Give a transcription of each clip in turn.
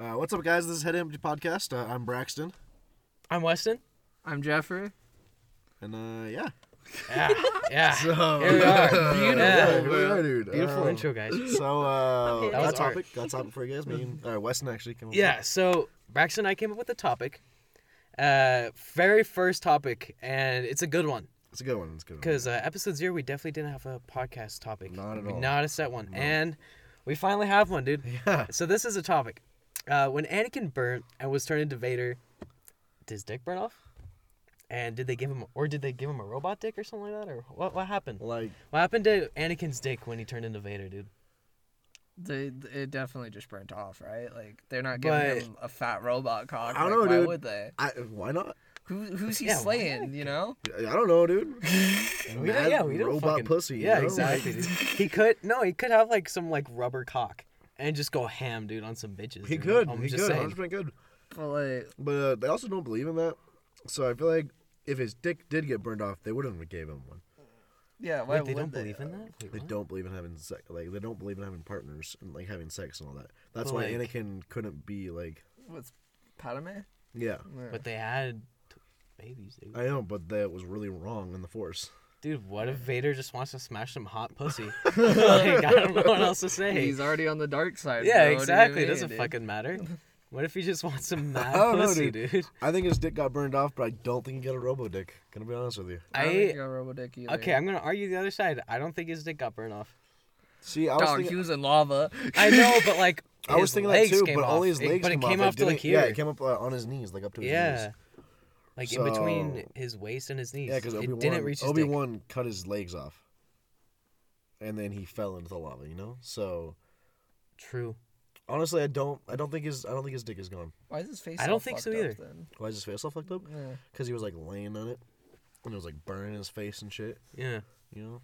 Uh, what's up, guys? This is Head Empty Podcast. Uh, I'm Braxton, I'm Weston. I'm Jeffrey. and uh, yeah. Yeah, yeah. So Here we are. Beautiful, Yeah, here we are, dude. Beautiful Um, intro, guys. So uh, That got was art. topic. Got topic for you guys. Me and uh, Weston actually came. up with Yeah. So Braxton and I came up with the topic. Uh, very first topic, and it's a good one it. It's a good one. It's a good one. because uh, episode zero we definitely didn't have a podcast topic. Not at We- all. Not a set one, No. and we finally have one, dude. Yeah. So this is a topic. Uh, when Anakin burnt and was turned into Vader, did his dick burn off? And did they give him, or did they give him a robot dick or something like that, or what? What happened? Like, What happened to Anakin's dick when he turned into Vader, dude? They it definitely just burnt off, right? Like they're not giving But- him a fat robot cock. I don't like, know, why dude. would they? I why not? Who who's he Yeah, slaying? You know? I don't know, dude. We yeah, we don't robot fucking, pussy. you Yeah, know? exactly. He could no, he could have like some like rubber cock and just go ham, dude, on some bitches. he dude. could. I'm he just could. saying. 100 percent good. But like, But uh, they also don't believe in that. So I feel like if his dick did get burned off, they wouldn't have gave him one. yeah, why Wait, they don't they? believe in that. Wait, They what? don't believe in having sex. Like they don't believe in having partners and like having sex and all that. That's But, why like- Anakin couldn't be like. What's Padme? Yeah, Yeah. But they had t- babies, dude. I know, but that was really wrong in the Force. Dude, what if Vader just wants to smash some hot pussy? like, I don't know what else to say. He's already on the dark side. yeah, bro. What do exactly. It doesn't dude? fucking matter. What if he just wants some mad don't know, pussy, dude. dude? I think his dick got burned off, but I don't think he got a robo dick. Gonna be honest with you. I don't think I he got a robo dick either. okay. I'm gonna argue the other side. I don't think his dick got burned off. See, I was Dog, thinking, he was in lava. I know, but like I was his thinking that legs too, came but off. only his It- legs but came it came off. off to like didn't- Yeah, it came up uh, on his knees, like up to his Yeah. knees. Like in between his waist and his knees. Yeah, because Obi it didn't Wan reach his Obi dick. Wan cut his legs off, and then he fell into the lava. You know, so True. honestly, I don't, I don't think his, I don't think his dick is gone. Why is his face? I all don't think so fucked up either. Then? Why is his face all fucked up? Yeah. Because he was like laying on it, and it was like burning his face and shit. Yeah, You know.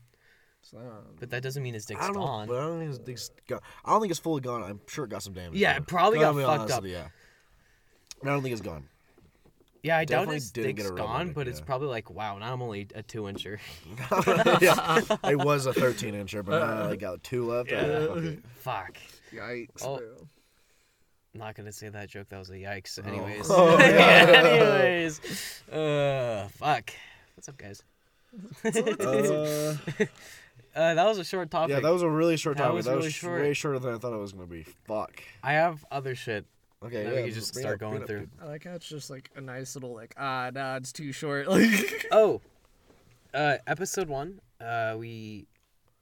So, um, but that doesn't mean his dick's I don't know, gone. but I don't think his dick's gone. I don't think it's fully gone. I'm sure it got some damage. Yeah, it probably Gotta got fucked honest up. you, Yeah. And I don't think it's gone. Yeah, I doubt definitely his didn't dick's a rubber gone, dick, but it's yeah. probably like, wow, now I'm only a two incher. yeah, it was a 13 incher, but now I got two left. Yeah. Yeah. fuck yikes, Oh. bro. I'm not gonna say that joke. That was a yikes. Oh. Anyways. Oh, yeah. Anyways. Uh, fuck. What's up, guys? Uh, Uh, that was a short topic. yeah, that was a really short That topic. was that really was short. way shorter than I thought it was gonna be. Fuck. I have other shit. Okay, That yeah. we could just start up, going up, through. dude. I like how it's just like a nice little like ah nah it's too short like Oh, uh, episode one. Uh, we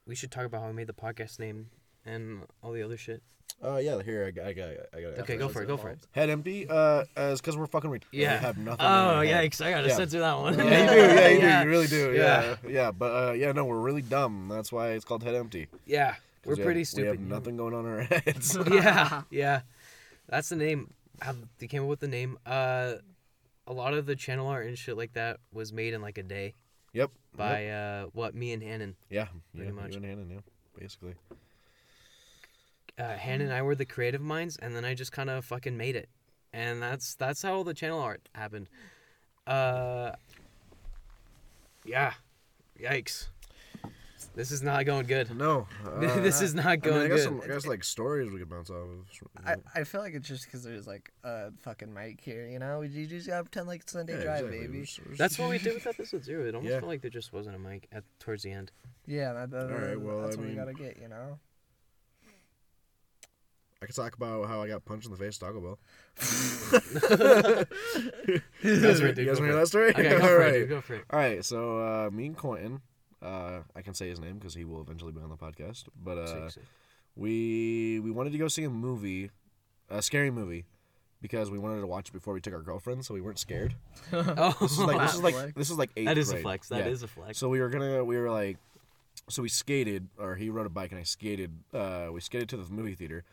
we should talk about how we made the podcast name and all the other shit. Uh, yeah. Here, I got, I got, it, I got. Okay, go for it. Go for it. Head empty. Uh, as because we're fucking. Re- Yeah. We have nothing. Oh, in our yikes! I gotta Yeah. censor that one. Yeah, you do. Yeah, you yeah. do. You really do. Yeah. Yeah, yeah. But uh, yeah, no, we're really dumb. That's why it's called head empty. Yeah, we're we have- pretty We stupid. have nothing going on in our heads. yeah, yeah. That's the name. How they came up with the name. Uh, a lot of the channel art and shit like that was made in like a day yep. by Yep. uh what me and Hannon. Yeah. pretty yeah, much. You and Hannon, yeah. Basically. Uh, Hannon and I were the creative minds, and then I just kind of fucking made it, and that's that's how the channel art happened. Uh, yeah, yikes. This is not going good. No. Uh, this is not I mean, going I got good. some, I guess like stories we could bounce off of. I, I feel like it's just because there's like a fucking mic here you know you just gotta pretend like it's Sunday Yeah, drive exactly. baby We're we're That's what we did with episode zero. It almost Yeah. felt like there just wasn't a mic at towards the end. yeah that, that, Alright, well, that's I what we mean- gotta get you know I could talk about how I got punched in the face at Taco Bell. That's right, dude. You guys Go want to hear that story? Okay, go for it, Alright. dude. Go for it. All right, so uh, me and Quentin, uh, I can say his name because he will eventually be on the podcast. But uh, Sick, sick. we we wanted to go see a movie, a scary movie, because we wanted to watch it before we took our girlfriends, so we weren't scared. Oh, This is like this is Wow. like this is like eighth that is a grade. flex. That is Yeah. a flex. So we were gonna we were like, so we skated, or he rode a bike and I skated. Uh, we skated to the movie theater.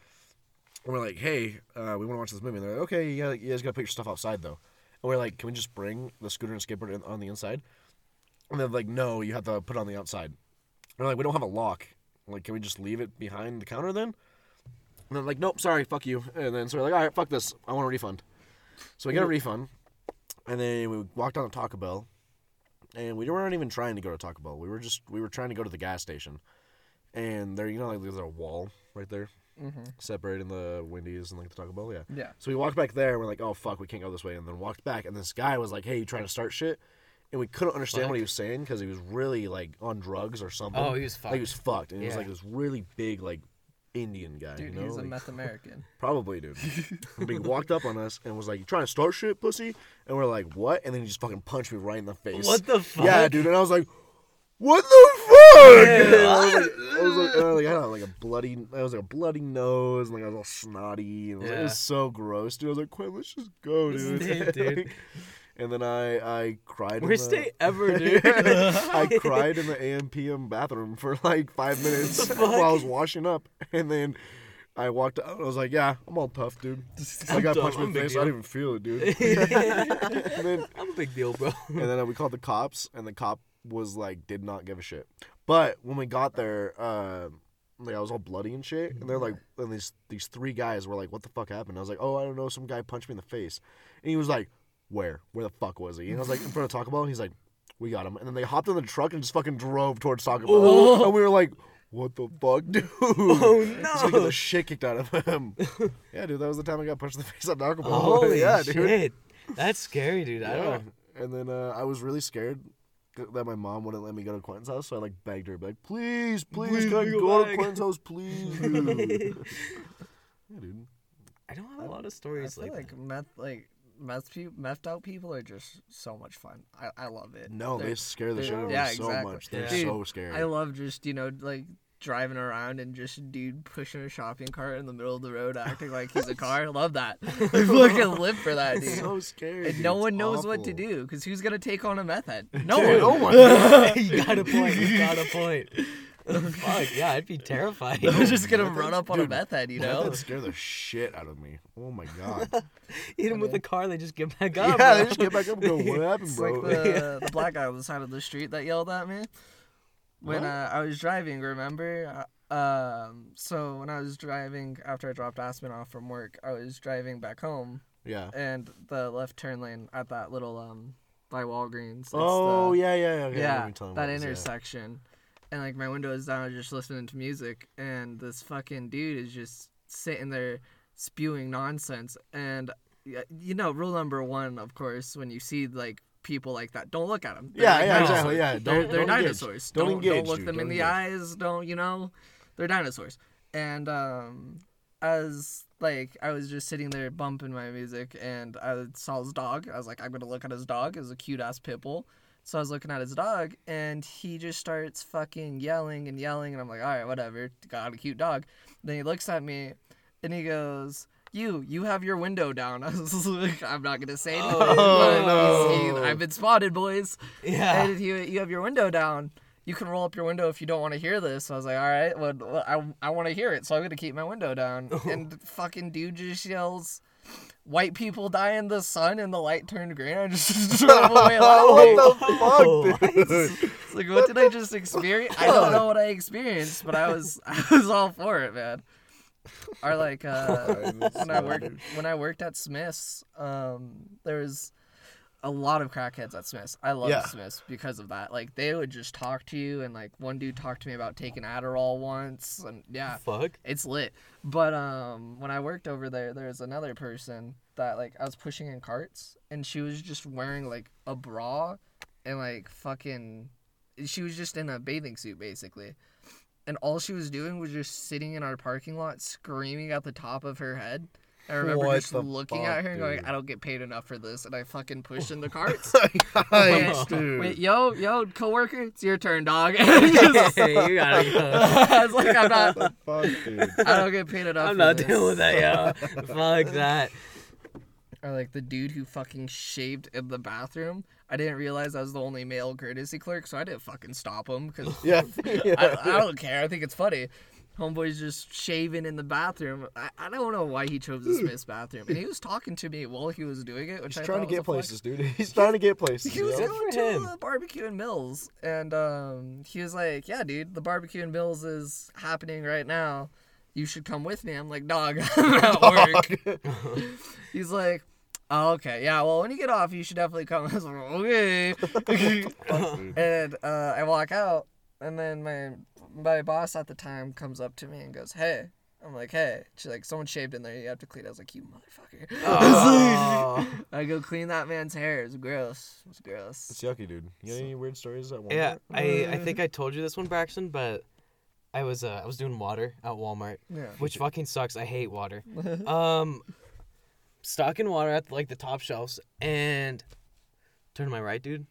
And we're like, hey, uh, we want to watch this movie. And they're like, okay, you, gotta, you guys gotta put your stuff outside though. And we're like, can we just bring the scooter and skateboard in, on the inside? And they're like, no, you have to put it on the outside. And we're like, we don't have a lock. Like, can we just leave it behind the counter then? And they're like, nope, sorry, fuck you. And then so we're like, all right, fuck this, I want a refund. So we got a refund, and then we walked down to Taco Bell, and we weren't even trying to go to Taco Bell. We were just we were trying to go to the gas station, and there you know like there's a wall right there, mm-hmm. separating the Wendy's and like the Taco Bell. Yeah. Yeah. So we walked back there. and We're like, oh fuck, we can't go this way, and then walked back. And this guy was like, hey, you trying to start shit? And we couldn't understand what he was saying because he was really like on drugs or something. Oh, he was Like he was fucked, and he was like this really big like Indian guy. Dude, you know? he's a Like, meth American. Probably, dude. but he walked up on us and was like, "You trying to start shit, pussy?" And we're like, "What?" And then he just fucking punched me right in the face. What the fuck? Yeah, dude. And I was like, "What the fuck?" Yeah. I was like, I was like, and I, like, I had like a bloody, I was like a bloody nose, and like I was all snotty, and it was, it was so gross, dude. I was like, "Quinn, let's just go, dude." Stay, dude. Like, and then I, I cried. in Worst the- day ever, dude. I cried in the AM PM bathroom for like five minutes while I was washing up, and then I walked out. and I was like, "Yeah, I'm all tough, dude." I got dumb, punched in the big face. I deal. didn't even feel it, dude. and then, I'm a big deal, bro. and then we called the cops, and the cop was like, did not give a shit. But when we got there, uh, like I was all bloody and shit, and they're like, and these these three guys were like, "What the fuck happened?" I was like, "Oh, I don't know. Some guy punched me in the face," and he was like, "Where? Where the fuck was he?" And I was like, "In front of Taco Bell." And he's like, "We got him." And then they hopped in the truck and just fucking drove towards Taco Bell, Oh. and we were like. What the fuck, dude? Oh, Just gonna get the shit kicked out of him. yeah, dude, that was the time I got punched in the face at Taco Bell. Holy yeah, dude. shit. That's scary, dude. I Yeah. don't And then uh, I was really scared that my mom wouldn't let me go to Quentin's house, so I like begged her, like, please, please, Please, can I go go to. Quentin's house, please, dude. yeah, dude. I don't have a lot of I stories feel like, like meth, like meth, pe- methed out people are just so much fun. I, I love it. No, They're- they scare the shit out of yeah, me so exactly. much. They're Yeah. so scary. I love just you know like driving around and just dude pushing a shopping cart in the middle of the road acting like he's a car. I Love that. I fucking live for that, It's dude. so scary. and dude. no It's one knows what to do because who's gonna take on a meth head? No Dude, one. No one. you got a point. You got a point. Fuck yeah, I'd be terrified. I'm just gonna Meth run heads- up on a dude, meth head, you Meth know? heads scare the shit out of me. Oh my god. Hit him with the car, they just get back up. yeah, up. they just get back up and go, what happened, It's bro? like the, the black guy on the side of the street that yelled at me when What? uh, I was driving. Remember? Uh, um, so when I was driving after I dropped Aspen off from work, I was driving back home, yeah. and the left turn lane at that little um by Walgreens. it's Oh, the- yeah, yeah, yeah. okay, I know what yeah, you're talking that about, yeah. intersection. And like my window is down, just listening to music, and this fucking dude is just sitting there spewing nonsense. And you know, rule number one, of course, when you see like people like that, don't look at them. Yeah, yeah, exactly. Yeah, they're, don't, they're don't engage. dinosaurs. Don't, Don't, engage. don't look dude. them in Don't the engage. eyes. Don't you know? They're dinosaurs. And um, as like I was just sitting there bumping my music, and I saw his dog. I was like, I'm gonna look at his dog. It was a cute ass pit bull. So I was looking at his dog, and he just starts fucking yelling and yelling, and I'm like, all right, whatever. Got a cute dog. Then he looks at me, and he goes. You, you have your window down. I was like, I'm not gonna say anything. Oh, no. I've been spotted, boys yeah. and you you have your window down. You can roll up your window if you don't want to hear this. So I was like, all right, well, well, I, I want to hear it, so I'm gonna keep my window down. and fucking dude just yells, "White people die in the sun," and the light turned green. I just drove away laughing. what the Oh, fuck, dude? It's like, what did I just experience? I don't know what I experienced, but I was I was all for it, man. Or like uh, when I worked when I worked at Smiths, um, there was a lot of crackheads at Smiths. I love Yeah. Smiths because of that. Like they would just talk to you, and like one dude talked to me about taking Adderall once, and yeah, Fuck. it's lit. But um, when I worked over there, there was another person that like I was pushing in carts, and she was just wearing like a bra and like fucking. She was just in a bathing suit basically, and all she was doing was just sitting in our parking lot screaming at the top of her head. I remember What just looking fuck, at her and going, dude? "I don't get paid enough for this," and I fucking pushed in the carts. Yikes, dude. Wait, yo, yo, coworker, it's your turn, dog. Just- hey, you gotta go. I was like, I'm not. Fuck, dude. I don't get paid enough. I'm for not this. dealing with that, yo. Fuck that. Or like the dude who fucking shaved in the bathroom. I didn't realize I was the only male courtesy clerk, so I didn't fucking stop him because Yeah. I, I don't care. I think it's funny. Homeboy's just shaving in the bathroom. I, I don't know why he chose the Smith's bathroom, and he was talking to me while he was doing it, which He's I trying to get a flex. places, dude. He's trying to get places. He was yo. Good going to him. a barbecue in Mills, and um, he was like, "Yeah, dude, the barbecue in Mills is happening right now. You should come with me." I'm like, "Dog, I'm at work." He's like, "Oh, okay, yeah. Well, when you get off, you should definitely come." I was like, "Okay." and uh, I walk out, and then my my boss at the time comes up to me and goes, "Hey, I'm like, hey. She's like, someone shaved in there. You have to clean. I was like, you motherfucker. Oh. I go clean that man's hair. It's gross. It's gross. It's yucky, dude. You got any weird stories at Walmart? Yeah, I, I think I told you this one, Braxton, but I was uh, I was doing water at Walmart, Yeah. which fucking sucks. I hate water. Um, stocking water at like the top shelves, and turn to my right, dude.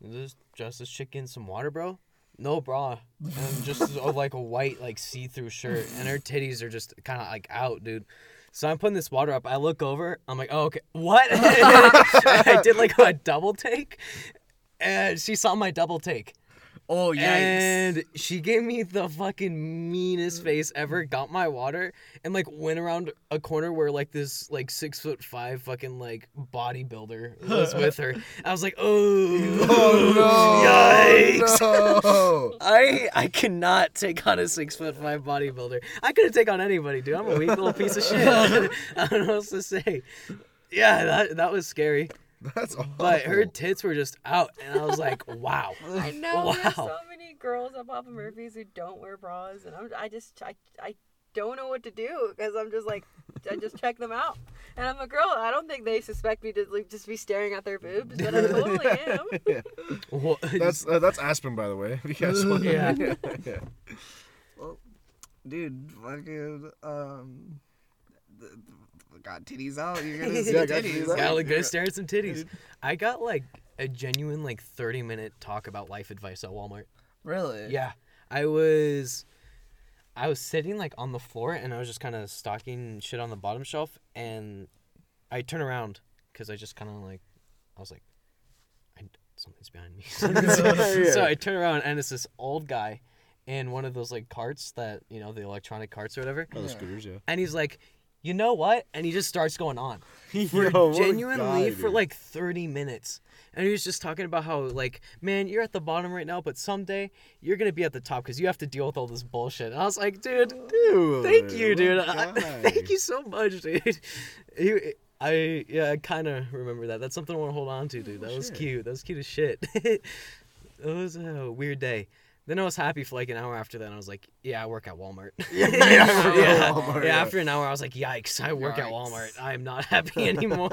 This just this chick getting some water, bro. No bra, and just a, like a white like see through shirt, and her titties are just kind of like out, dude. So I'm putting this water up. I look over. I'm like, oh, okay, what? I did like a double take, and she saw my double take. Oh yikes. And she gave me the fucking meanest face ever. Got my water and like went around a corner where like this like six foot five fucking like bodybuilder was with her. I was like, oh, Oh no! yikes! No! I I cannot take on a six foot five bodybuilder. I couldn't take on anybody, dude. I'm a weak little piece of shit. I don't know what else to say. Yeah, that that was scary. That's awful. But her tits were just out, and I was like, wow. I know there's Wow. so many girls at Papa Murphy's who don't wear bras, and I'm, I just I, I don't know what to do because I'm just like I just check them out, and I'm a girl. I don't think they suspect me to like just be staring at their boobs, but I totally am. Yeah. What? That's uh, that's Aspen, by the way. If you guys want- Yeah. yeah. dude, fucking um, th- th- got titties out. You're gonna see Yeah, got titties. titties out. Gotta go stare at some titties. I got like a genuine like 30 minute talk about life advice at Walmart. Really? Yeah. I was I was sitting like on the floor and I was just kind of stocking shit on the bottom shelf and I turn around cuz I just kind of like I was like I, something's behind me. Yeah. So I turn around and it's this old guy in one of those like carts that, you know, the electronic carts or whatever. Oh, the scooters, yeah. And he's like, "You know what?" And he just starts going on. For Yo, genuinely guy, for like 30 minutes. And he was just talking about how like man you're at the bottom right now but someday you're gonna be at the top because you have to deal with all this bullshit. And i was like dude Dude, thank you dude. I- thank you so much dude. He, i yeah i kind of remember that. That's something i want to hold on to dude. That was cute. That was cute as shit. It was a weird day then I was happy for like an hour after that. And I was like, "Yeah, I work at Walmart." Yeah, yeah, yeah, yeah, Walmart, yeah, yeah. After an hour, I was like, "Yikes! I work at Walmart. I am not happy anymore."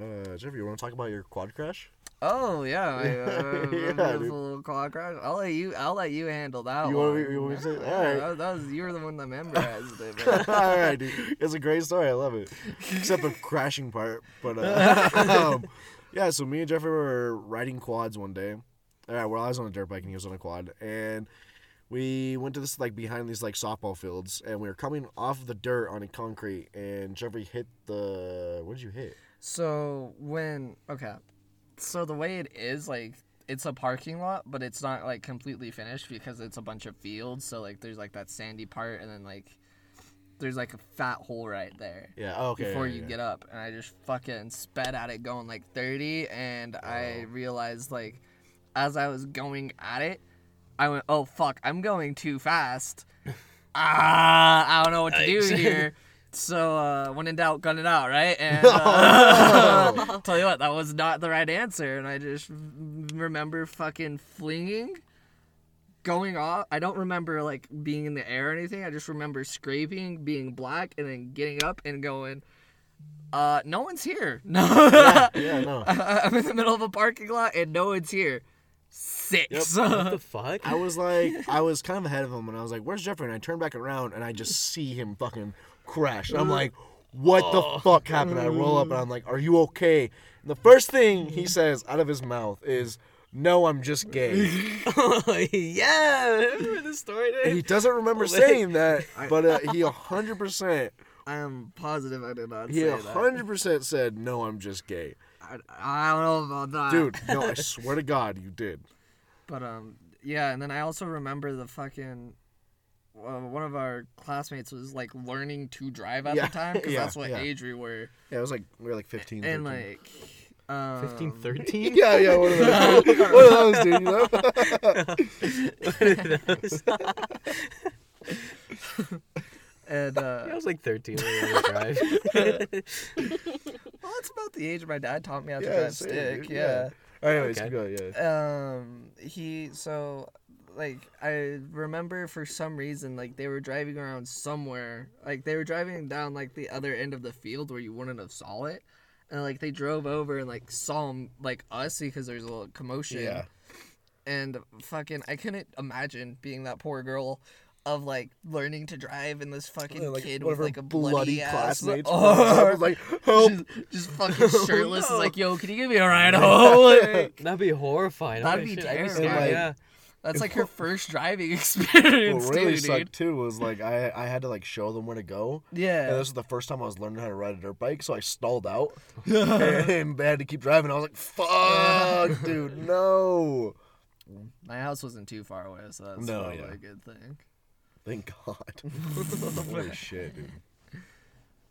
Uh, Jeffrey, you want to talk about your quad crash? Oh yeah, I, uh, Yeah, beautiful dude. little quad crash. I'll let you. I'll let you handle that You one. want me- you want me to say- alright. that, that was you were the one that memorized it. All right, dude. It's a great story. I love it. Except the crashing part. But uh, um, yeah, so me and Jeffrey were riding quads one day. Uh, well, I was on a dirt bike and he was on a quad, and we went to this like behind these like softball fields, and we were coming off the dirt on a concrete, and Jeffrey hit the. What did you hit? So when okay, so the way it is like it's a parking lot, but it's not like completely finished because it's a bunch of fields. So like there's like that sandy part, and then like there's like a fat hole right there. Yeah. Oh, okay. before yeah, you yeah. get up and I just fucking sped at it going like 30 and I Oh. realized like as I was going at it I went oh fuck I'm going too fast. Ah I don't know what to do here. So uh when in doubt gun it out right? And uh, tell you what that was not the right answer. And I just remember fucking flinging going off. I don't remember like being in the air or anything. I just remember scraping being black and then getting up and going uh no one's here. No Yeah, no. I'm in the middle of a parking lot and no one's here six what the fuck? I was like, I was kind of ahead of him, and I was like, "Where's Jeffrey?" And I turned back around, and I just see him fucking crash. And I'm like, "What Oh. the fuck happened?" I roll up, and I'm like, "Are you okay?" And the first thing he says out of his mouth is, "No, I'm just gay." yeah, remember this story, dude? And he doesn't remember saying that, but uh, he 100 percent, I am positive I did not he say 100 percent said, "No, I'm just gay." That I, I don't know about that Dude, no, I swear to God, you did. But um, yeah, and then I also remember the fucking. Uh, one of our classmates was like learning to drive at Yeah, the time because yeah, that's what yeah. age we were, Yeah, it was like we were like 15. and 13. like, um, 15, 13? Yeah, yeah, one of those. one of those, dude. You know? And uh, I was like 13 when I learned drive. well, that's about the age my dad taught me how to Yeah, drive same, stick. dude, Yeah. yeah. Anyways, Okay. keep going, yeah. Um, he so like I remember for some reason like they were driving around somewhere like they were driving down like the other end of the field where you wouldn't have saw it and like they drove over and like saw 'em, like us because there's a little commotion Yeah. and fucking I couldn't imagine being that poor girl of like learning to drive and this fucking Yeah, like kid with like a bloody, ass classmates. oh, like, help! just, just fucking oh, shirtless no. like yo can you give me a ride home Like, That'd be horrifying. That'd be terrible. Like- yeah. that's like her first driving experience What really too, sucked dude. too was like I I had to like show them where to go. Yeah. And this was the first time I was learning how to ride a dirt bike, so I stalled out and they had to keep driving. I was like, "Fuck, dude, no!" my house wasn't too far away so that's No, probably yeah. a good thing Thank God. Holy shit, dude.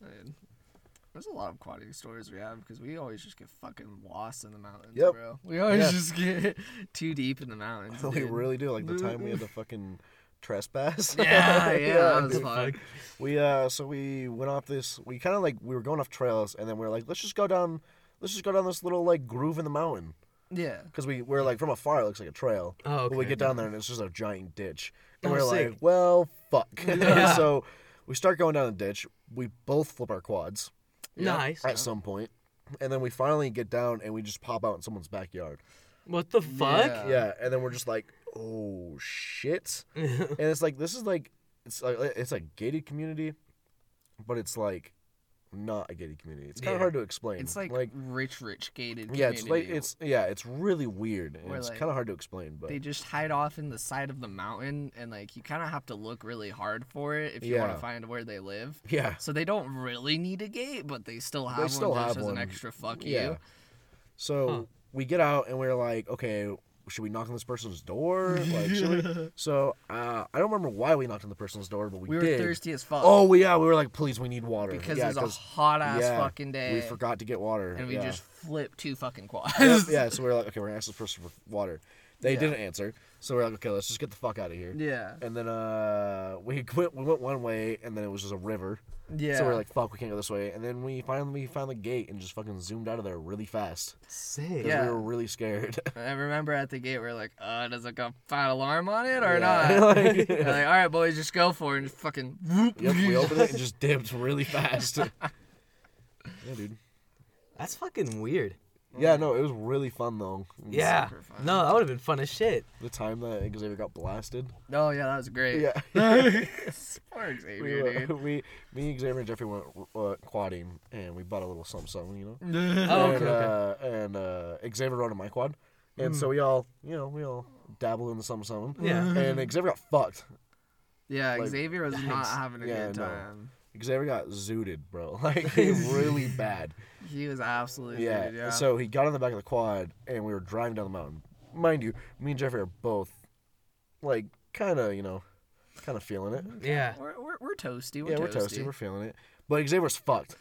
Man, There's a lot of aquatic stories we have because we always just get fucking lost in the mountains, Yep. bro. We always Yeah. just get too deep in the mountains. we dude. really do. Like the time we had to fucking trespass. Yeah, yeah, that was fun. We uh, so we went off this. We kind of like we were going off trails, and then we were like, let's just go down. Let's just go down this little like groove in the mountain Yeah. because we we're like from afar it looks like a trail. Oh, Okay, But we get down there and it's just a giant ditch. And we're sick. like, well, fuck. Yeah. so we start going down the ditch. We both flip our quads Nice. at some point, And then we finally get down and we just pop out in someone's backyard. What the fuck? Yeah. Yeah. And then we're just like, oh, shit. and it's like, this is like, it's like, it's a gated community, but it's like not a gated community. It's kind of Yeah. hard to explain. It's like, like rich, rich gated. yeah, it's like community. it's yeah, it's really weird. And Where, it's like, kind of hard to explain, but They just hide off in the side of the mountain, and like you kind of have to look really hard for it if you want Yeah. to find where they live. yeah. So they don't really need a gate, but they still have They one still just have as one. an extra fuck Yeah. you. So we get out and we're like, okay, should we knock on this person's door? Like, should we? So uh, I don't remember why we knocked on the person's door, but we, We were did. thirsty as fuck. Oh, yeah, we were like, please, we need water. because yeah, it was a hot ass yeah, fucking day. we forgot to get water, and we yeah. just flipped two fucking quads. Yep, yeah. So we are like, okay, we're gonna ask this person for water. They didn't answer, so we're like, okay, let's just get the fuck out of here. yeah. And then uh, we went we went one way, and then it was just a river. Yeah. So we're like, fuck, we can't go this way. And then we finally we found the gate and just fucking zoomed out of there really fast. Sick. Yeah. We were really scared. I remember at the gate we are like, uh, does it got fat alarm on it or Yeah. not? Like- They're like, all right, boys, just go for it. And just fucking whoop. yep, we opened it and just dipped really fast. yeah, dude. That's fucking weird. Yeah, no, it was really fun though. It was Yeah. super fun. No, that would have been fun as shit. The time that Xavier got blasted. Oh yeah, that was great. Yeah. Poor we, Xavier, uh, dude. we, me, Xavier, and Jeffrey went uh, quadding, and we bought a little something, something, you know. Oh, and, okay, okay. Uh, and uh, Xavier rode on my quad, and so we all, you know, we all dabbled in the something, something. Yeah. And Xavier got fucked. Yeah, Like, Xavier was not having a Yeah, good no. time. Xavier got zooted, bro. Like really bad. He was absolutely Yeah. yeah. yeah. So he got on the back of the quad, and we were driving down the mountain. Mind you, me and Jeffrey are both, like, kind of, you know, kind of feeling it. Yeah. we're, we're, we're toasty. We're yeah, we're toasty. toasty. We're feeling it. But Xavier's fucked.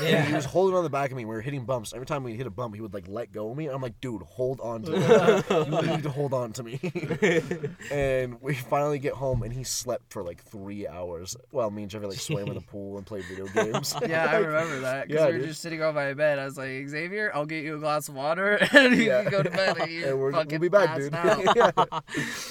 And Yeah. he was holding on the back of me. We were hitting bumps. Every time we hit a bump, he would like let go of me. I'm like, dude, hold on to me. you need to hold on to me. and we finally get home, and he slept for like three hours while me and Jeffrey like swam in the pool and played video games. Yeah, I remember that. Because Yeah, we were dude. just sitting on my bed. I was like, Xavier, I'll get you a glass of water, and you Yeah. can go to bed. And And we're, fucking we'll be back, dude. out.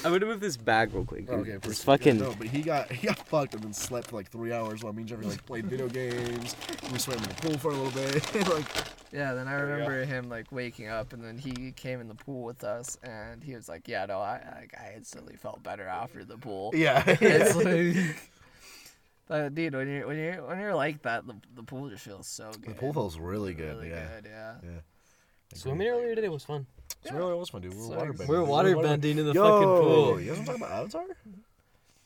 I'm gonna move this bag real quick. Dude. Okay, It's first- fucking. No, but he got he got fucked and then slept for like three hours while me and Jeffrey like played video games. We swam in the pool for a little bit. like Yeah, then I There we remember him like waking up, and then he came in the pool with us, and he was like, "Yeah, no, I, I, I instantly felt better after the pool." yeah. It's like, but dude, when you're when you're when you're like that, the, the pool just feels so good. the pool feels really good. Really yeah. good, yeah. Swimming earlier today was fun. It's really was fun, dude. We So were water bending. We were dude. water bending in the Yo, fucking pool. You guys want to talk about Avatar?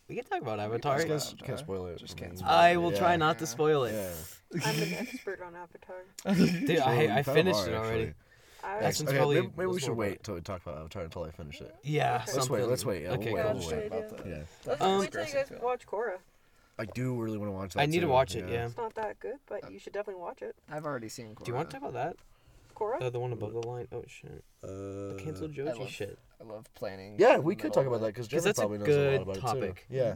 We can talk about Avatar. Just Sorry. can't, can't spoil it. Just I can't spoil I will yeah. try not to spoil it. Yeah. I'm an expert on Avatar. Dude, True, I, I finished are, it already. actually. I, That's Okay, probably maybe, maybe we should wait about- till we talk about Avatar until I finish it. Yeah, Let's Let's wait. Let's wait. Yeah, Okay, we'll wait. Yeah, We'll that's wait. a good idea. Yeah. let's Um, wait till you guys watch Korra. I do really want to watch that. I need to too, watch it. Yeah. It's not that good, but you should definitely watch it. I've already seen. Do you want to talk about that? Korra? Uh, the one above the line. Oh shit. Uh, The canceled I Joji love- shit. I love planning. Yeah, we could talk about that because because 'Cause Jeffrey that's a probably knows a lot about topic. it too. Yeah.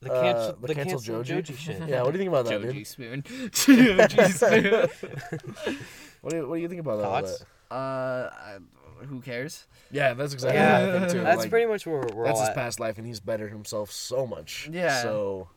The, Uh, cancel, the the, canceled canceled Joji? Joji shit. Yeah. What do you think about that, Joji dude? spoon. Joji spoon. What do you What do you think about all Thoughts? that? Uh, I, who cares? Yeah, that's exactly Yeah, what I think too. That's like, pretty much where we're that's all his at. past life, and he's bettered himself so much. Yeah. So.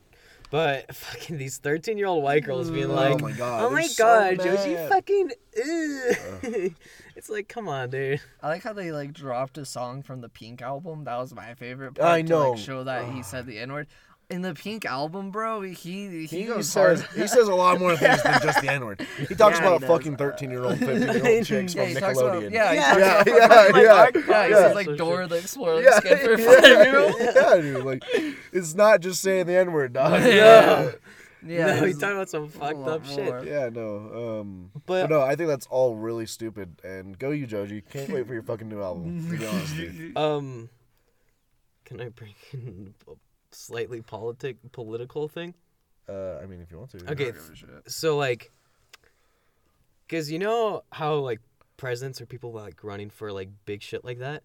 But fucking these 13 year old white girls being oh like, oh my god. oh my so god, Joji mad. fucking. Ugh. it's like, come on, dude. I like how they like dropped a song from the Pink album. That was my favorite part. I To, know. like, show that he said the N word. In the Pink album, bro, he he, He, goes says hard. he says a lot more things than just the N word. He talks Yeah, about does. fucking thirteen year old, fifteen year old chicks Yeah, from he talks about Nickelodeon. yeah, he Yeah. yeah, yeah, fucking, like, yeah, art- yeah, he yeah. says like So Dora the Explorer Yeah, skit yeah, five year old. yeah, dude. Like, it's not just saying the N word, dog. Yeah. Yeah, no, he's he's talking about some fucked lot up shit. Yeah, no. Um, But- but, no, I think that's all really stupid. And go you, Joji. Can't wait for your fucking new album. To be honest, dude. Um, can I bring in a slightly politic political thing? Uh, I mean, if you want to. Okay, I don't give a shit. so like, cause you know how like presidents or people like running for like big shit like that,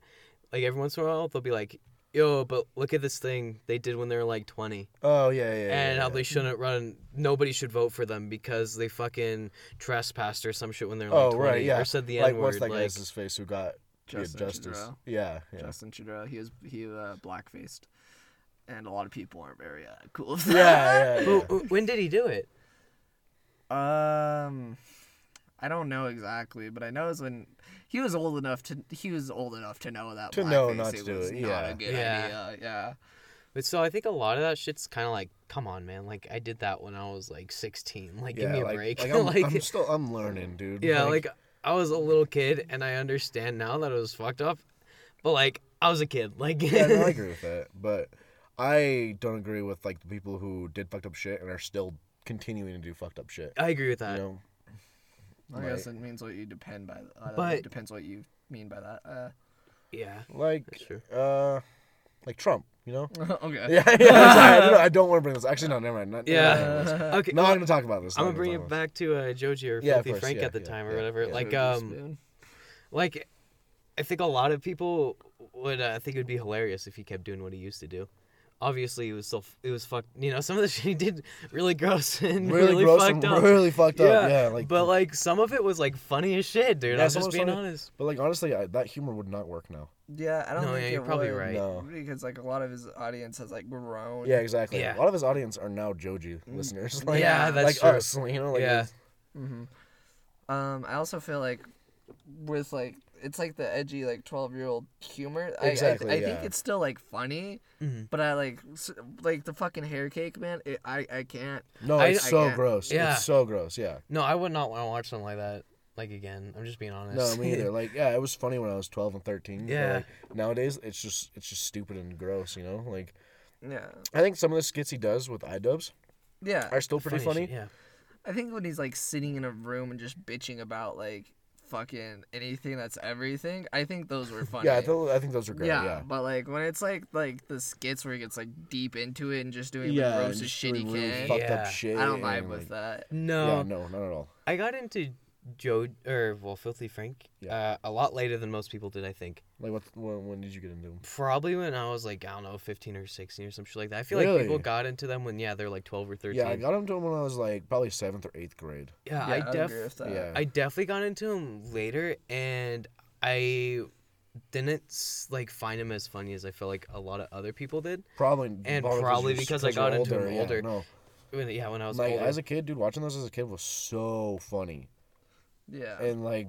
like every once in a while they'll be like, "Yo, but look at this thing they did when they were like 20, Oh yeah, yeah. yeah and how yeah. they shouldn't run. Nobody should vote for them because they fucking trespassed or some shit when they were Oh like 20 right, yeah. or said the like N what's word. that Like, guy's his face who got Justin justice? Trudeau. Yeah, yeah. Justin Trudeau, he was he uh, black faced, and a lot of people aren't very uh, cool. with Yeah, that. yeah, Who- yeah. when did he do it? Um, I don't know exactly, but I know it's when he was old enough to he was old enough to know that To know not to do it, not yeah. a good Yeah. idea. Yeah. But so I think a lot of that shit's kind of like, come on, man. Like I did that when I was like 16. Like give me a like, break. Like, I'm, Like, I'm still I'm learning, dude. yeah, like I was a little kid and I understand now that it was fucked up. But like I was a kid. Like yeah, no, I agree with that, but I don't agree with like the people who did fucked up shit and are still continuing to do fucked up shit. I agree with that. You know, I guess it means what you depend by. Uh, But- it depends what you mean by that. Uh, Yeah, like that's true. uh, like Trump. You know. okay. Yeah, yeah. sorry, I, don't, I don't want to bring this. Actually, no, never mind. Not, Yeah. never mind. Okay, Not gonna talk about this. I'm not gonna bring talk it back to uh, Joji or Yeah, Filthy course, Frank yeah, at the yeah, time or whatever. yeah. Like um, like I think a lot of people would uh, think it would be hilarious if he kept doing what he used to do. Obviously, it was still it was fucked. You know, some of the shit he did really gross and. Really, really, gross fucked and up. really fucked up. Yeah, like but like some of it was like funny as shit, dude. Yeah, I was some just being funny. honest. But like honestly, I, that humor would not work now. Yeah, I don't No, think yeah, it you're probably would, right. No. Because like a lot of his audience has like grown. Yeah, exactly. Yeah. A lot of his audience are now Joji listeners. Like, Yeah, that's like true. us. You know, like Yeah. Mm-hmm. Um, I also feel like with like it's like the edgy like twelve year old humor. I- Exactly, I, I, think yeah. it's still like funny, Mhm. but I like like the fucking hair cake man. It, I I can't. No, I- it's I so can't- gross. Yeah. It's so gross. Yeah. No, I would not want to watch something like that. Like again, I'm just being honest. No, me either. Like, yeah, it was funny when I was twelve and thirteen. but, Yeah. like, nowadays, it's just it's just stupid and gross. You know, like Yeah. I think some of the skits he does with iDubbbz Yeah. are still pretty funny. shit, yeah. I think when he's like sitting in a room and just bitching about like fucking anything that's everything, I think those were funny. Yeah, I, th- I think those were great. yeah, Yeah. but like when it's like like the skits where he gets like deep into it and just doing Yeah, the and grossest just shit he really can, fucked Yeah. up shit. I don't vibe and, with that. No, Yeah, no, not at all. I got into Joe or well, Filthy Frank Yeah. uh, a lot later than most people did. I think Like, what? When, when did you get into them? probably when I was like I don't know, 15 or 16 or some shit like that. I feel like people got into them when yeah they're like 12 or 13. Yeah, I got into them when I was like probably seventh or eighth grade. Yeah, Yeah, I would def agree with that. Yeah. I definitely got into them later, and I didn't like find him as funny as I feel like a lot of other people did. Probably and probably you're- because I 'cause you're got into 'em yeah, older. no, When, yeah, when I was like older. as a kid, dude, watching those as a kid was so funny, Yeah. and like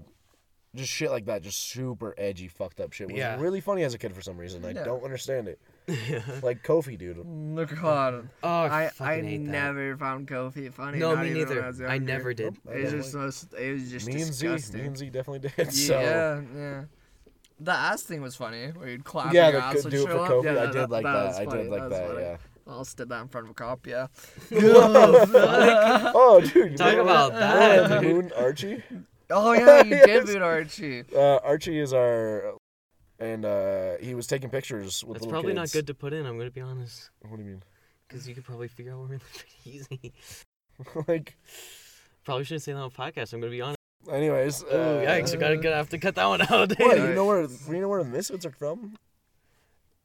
just shit like that, just super edgy, fucked up shit was Yeah. really funny as a kid for some reason. I Yeah. don't understand it. Like Kofi, dude. Look God. oh, I, I I fucking that. never found Kofi funny. No, not me neither. was I never did. Nope, I It's just definitely- most, it was just me and Z, disgusting. me and Z definitely did. So Yeah, yeah. The ass thing was funny, where you'd clap yeah, your ass could would do it show for up. Kofi. Yeah, I did like that. was I did like was that. funny. Yeah. I almost did that in front of a cop. Yeah. oh, dude. Talk about that, dude. Moon Archie. Oh yeah, you did Yes. boot Archie. Uh, Archie is our, and uh, he was taking pictures with That's little probably kids. not good to put in. I'm gonna be honest, What do you mean? because you could probably figure out what we're pretty easy. like, Probably shouldn't say that on a podcast. I'm gonna be honest. anyways. Uh, yikes! I gotta, gotta have to cut that one out. dude. What? You know where? You know where the Misfits are from?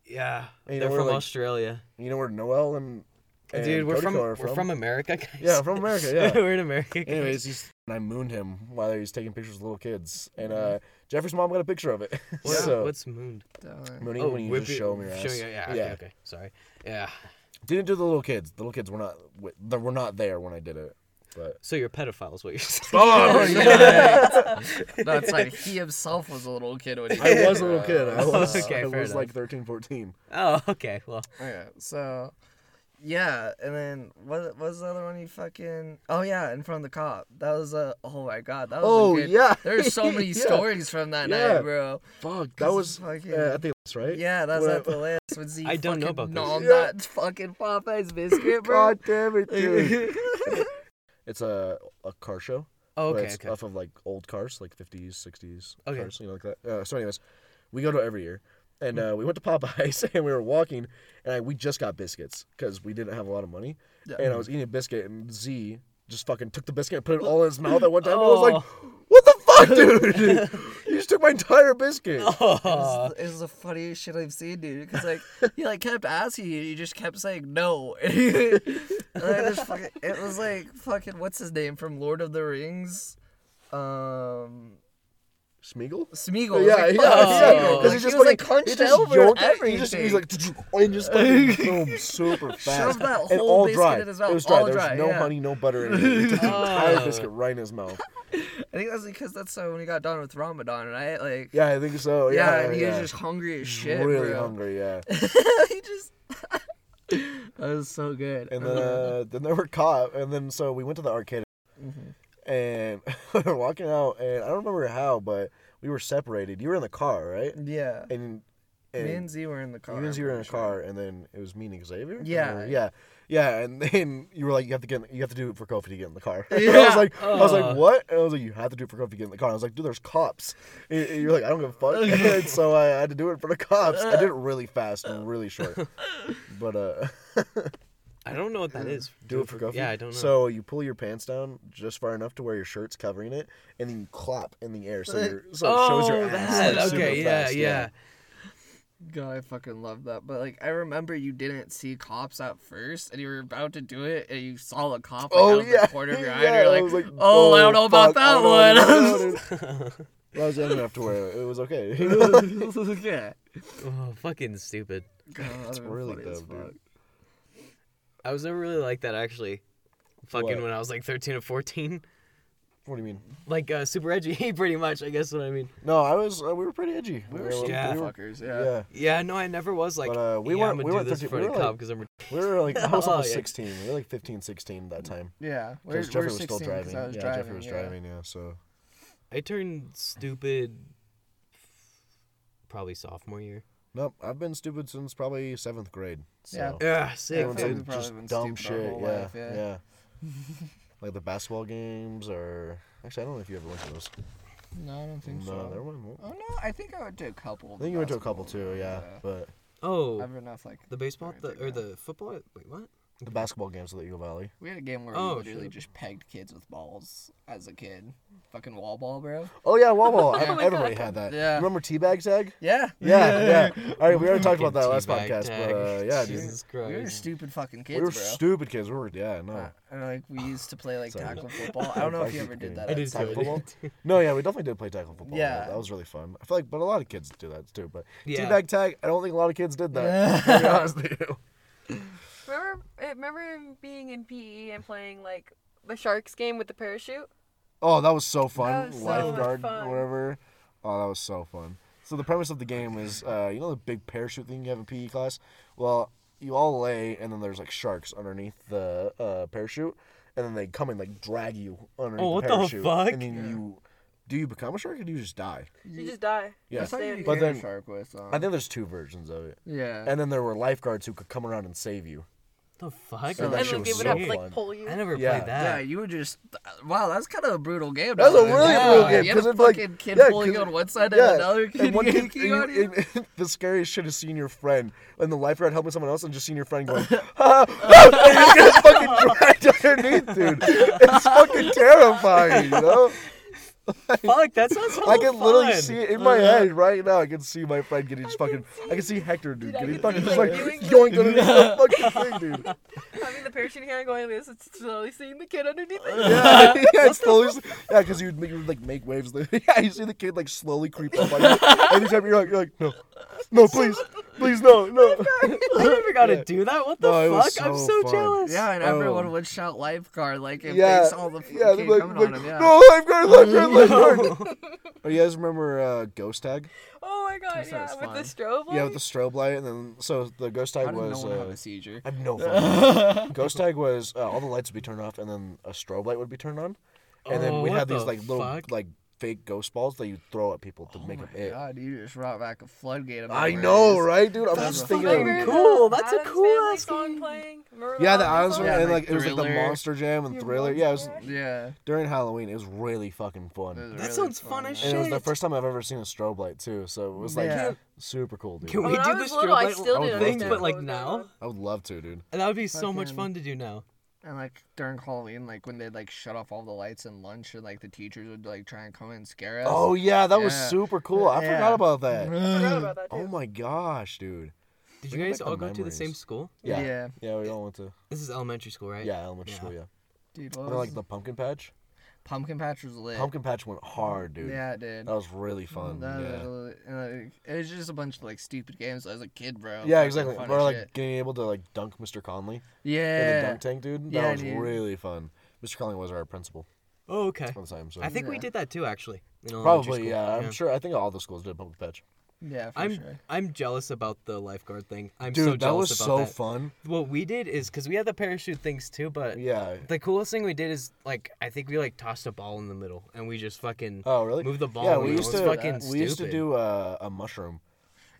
Yeah, And you they're know where, from like, Australia. You know where Noel and, and Dude, we're Cody from we're from? from America, guys. Yeah, from America, yeah. we're in America. Guys. Anyways, he's and I mooned him while he was taking pictures of little kids, and uh, Jeffrey's mom got a picture of it. What, so What's mooned? Definitely. mooning when you just it- show me your ass. show your- yeah, yeah. Okay, okay. Sorry. Yeah. Didn't do the little kids. The little kids were not. They were not there when I did it. But So you're a pedophile is what you're saying. oh yeah. no, it's like he himself was a little kid when he I was a little kid. I was. Okay, I fair was like enough. 13, 14. Oh, okay. Well, Okay, so yeah, and then what, what was the other one you fucking? Oh yeah, in front of the cop. That was a. Oh my god, that was. Oh a good, yeah. There's so many Yeah. stories from that Yeah. night, bro. Fuck. That 'Cause was fucking- uh, at the right. Yeah, that's When at the list. When Z I don't know fucking about this. nom Yeah. that fucking Popeye's biscuit, bro. God damn it, dude. it's a a car show. oh, okay, it's okay. off of like old cars, like 50s, 60s Okay. cars, you know, like that. Uh, so, anyways, we go to it every year, and uh, we went to Popeyes, and we were walking, and I, we just got biscuits because we didn't have a lot of money, Yeah. and I was eating a biscuit, and Z just fucking took the biscuit and put it all in his mouth at one time. and I was like, Oh. "What the fuck, dude? you just took my entire biscuit." It Oh. was, it was the funniest shit I've seen, dude. Because like he like kept asking you, you just kept saying no. and then just fucking, it was like fucking what's his name from Lord of the Rings, um, Smeagol. Smeagol. Yeah, like, yeah, yeah. Because Like, he he just was like he hunched just over yoinked and it, and he just he's like, and just fucking boom, super fast. And all dry. mouth, It was dry. all there was dry, no yeah. honey, no butter in it. He took the entire biscuit right in his mouth. I think that's because that's uh, when he got done with Ramadan, right? Like Yeah, I think so. yeah, Yeah, and he was just hungry as shit, really bro. hungry. Yeah, he just that was so good. and then uh, then they were caught, and then so we went to the arcade, Mhm. And we were walking out, and I don't remember how, but we were separated. You were in the car, right? yeah, And and me and Z were in the car. you and Z were in a pretty sure. car, and then it was me and Xavier. Yeah. Yeah, yeah, and then you were like, you have to get, you have to do it for Kofi to get in the car. I was like, I was Uh. like, what? And I was like, you have to do it for Kofi to get in the car. I was like, dude, there's cops. And and you're like, I don't give a fuck. and so I had to do it for the cops. I did it really fast and really short, but uh, I don't know what that is. do it for Kofi. Yeah, I don't know. So you pull your pants down just far enough to where your shirt's covering it, and then you clap in the air so your so it shows your oh, ass. that. like, super Okay, yeah, fast, yeah. God, I fucking love that. But like, I remember you didn't see cops at first, and you were about to do it, and you saw a cop like, Oh out of yeah, the corner of your eye. yeah. and you're I like, was oh, "Oh, I don't know about fuck, I that one." about that one. I was young enough to where it was okay. yeah. Oh, fucking stupid. God, It's really funny dumb, dude. Fuck. I was never really like that actually. Fucking What? when I was like 13 or 14. What do you mean? Like uh, super edgy, pretty much. I guess what I mean. No, I was. Uh, we were pretty edgy. We were stupid Yeah. fuckers. Yeah. yeah. Yeah, no, I never was like. But, uh, we yeah, weren't- I'm gonna we do weren't this 13 for we the were, cop like- because I'm. We were like I was Oh, almost yeah. 16. We were like 15, 16 that time. Yeah. We're, Because we're Jeffrey was 16 still 'cause driving. I was yeah, driving. Jeffrey was yeah. driving. Yeah, so I turned stupid. Probably sophomore year. Nope. I've been stupid since probably seventh grade. So. Yeah. Yeah, sick. Everyone's I've like, probably just been dumb shit. Yeah, life, yeah. yeah. like the basketball games, or actually, I don't know if you ever went to those. No, I don't think no, so. there weren't. Oh no, I think I went to a couple. I think you went to a couple too. Yeah, but Oh, I've enough like the baseball, the, or the football. Wait, what? The basketball games at the Eagle Valley. We had a game where Oh, we literally shit. just pegged kids with balls as a kid. Fucking wall ball, bro. Oh yeah, wall ball. Oh Everybody God. had that. Yeah. Remember teabag tag? Yeah. Yeah, yeah. All right, we already talked about that last podcast, tag. but uh, yeah, dude. Jesus We were stupid fucking kids, we were bro. stupid kids. We were, yeah, no. Uh, and like we used to play like Sorry. tackle football. I don't know if you ever did that. I at did school. Tackle football? No, yeah, we definitely did play tackle football. Yeah. that was really fun. I feel like, but a lot of kids do that too. But Yeah. teabag tag, I don't think a lot of kids did that. to be honest with you. Remember, eh, remember being in PE and playing like the Sharks game with the parachute? Oh, that was so fun. That was Lifeguard, much fun. whatever. Oh, that was so fun. So the premise of the game is, uh, you know, the big parachute thing you have in PE class. Well, you all lay, and then there's like sharks underneath the uh, parachute, and then they come and like drag you underneath Oh, the what the parachute. fuck? And then you, do you become a shark or do you just die? You just die. Yeah. I thought you But but then- then shark with. Um, I think there's two versions of it. yeah. And then there were lifeguards who could come around and save you. The fuck? So And that then shit like, was they would so have to fun. like pull you. I never Yeah. played that. Yeah, you were just wow. That's kind of a brutal game. That's a really yeah. brutal game, You had 'cause a it's like- fucking kid yeah, you on one side Yeah, and another kid and one kid, yanking on you. and you- the scariest shit is seeing your friend and the lifeguard helping someone else and just seeing your friend going, ah, and you just get fucking dragged underneath, dude. It's fucking terrifying, you know? Fuck, that sounds so I can literally see it in my uh-huh. head right now. I can see my friend getting just fucking. I can see Hector, dude, Dude, getting fucking just like, like yoinked underneath the fucking thing, dude. Having the parachute hand going like this, it's slowly seeing the kid underneath it. Yeah, yeah, it's slowly. Yeah, because you would you would like make waves. Yeah, you see the kid like slowly creep up on you. Every time you're like, you're like, no, no, please, please, no, no. I never got to Yeah. do that. What the No, it was fuck? I'm so so fun. jealous. Yeah, and everyone Oh. would shout lifeguard like if Yeah, they saw the yeah, kid they're like, coming like, on him. Yeah. no, lifeguard, lifeguard, lifeguard. Oh, you guys remember uh, Ghost Tag? Oh my god, That yeah, sounds with the strobe light. Yeah, with the strobe light, and then so the Ghost Tag How did was. no one have uh, a seizure? I have no fucking. Ghost Tag was uh, all the lights would be turned off, and then a strobe light would be turned on, and then Oh, we'd what have these the like little fuck? like fake ghost balls that you throw at people to Oh make my them it. god, you just brought back a floodgate of I know, right, dude? I'm That's just fucking thinking. fucking cool. That's a cool ass song game. playing. Remember yeah, the Addams Adams Yeah, and like like it was like the Monster Jam and Your Thriller. Yeah, it was Yeah. during Halloween. It was really fucking fun. That really sounds fun as And it was the first time I've ever seen a strobe light too, so it was like Yeah. super cool, dude. Can When we I do the was little, I strobe still I would light didn't love thing, to. but like now? I would love to, dude. And that would be so much fun to do now. And like during Halloween, like when they'd like shut off all the lights and lunch, and like the teachers would like try and come in and scare us. Oh yeah, that was super cool. I Yeah. forgot about that. I forgot about that oh too. Oh my gosh, dude. Did Bring you guys all go to the same school? Yeah. Yeah. Yeah, we all went to This is elementary school, right? yeah elementary Yeah. school. Yeah, Dude, what was like the pumpkin patch. Pumpkin patch was lit. Pumpkin patch went hard, dude. Yeah, it did. That was really mm, fun. That yeah. was- and, like, it was just a bunch of like stupid games as a kid, bro. Yeah, exactly. fun Or like shit. getting able to like dunk Mr. Conley Yeah. in the dunk tank, dude. That Yeah, was dude. really fun. Mr. Conley was our principal Oh, okay. at the time, so I think we did that too, actually. probably school. yeah. I'm sure. I think all the schools did pumpkin patch. Yeah, for I'm sure. I'm jealous about the lifeguard thing. I'm Dude, so that jealous was about so that. fun. What we did is because we had the parachute things too, but Yeah. the coolest thing we did is like I think we like tossed a ball in the middle and we just fucking Oh really? move the ball. Yeah, and we it used was to. fucking we used to do uh, a mushroom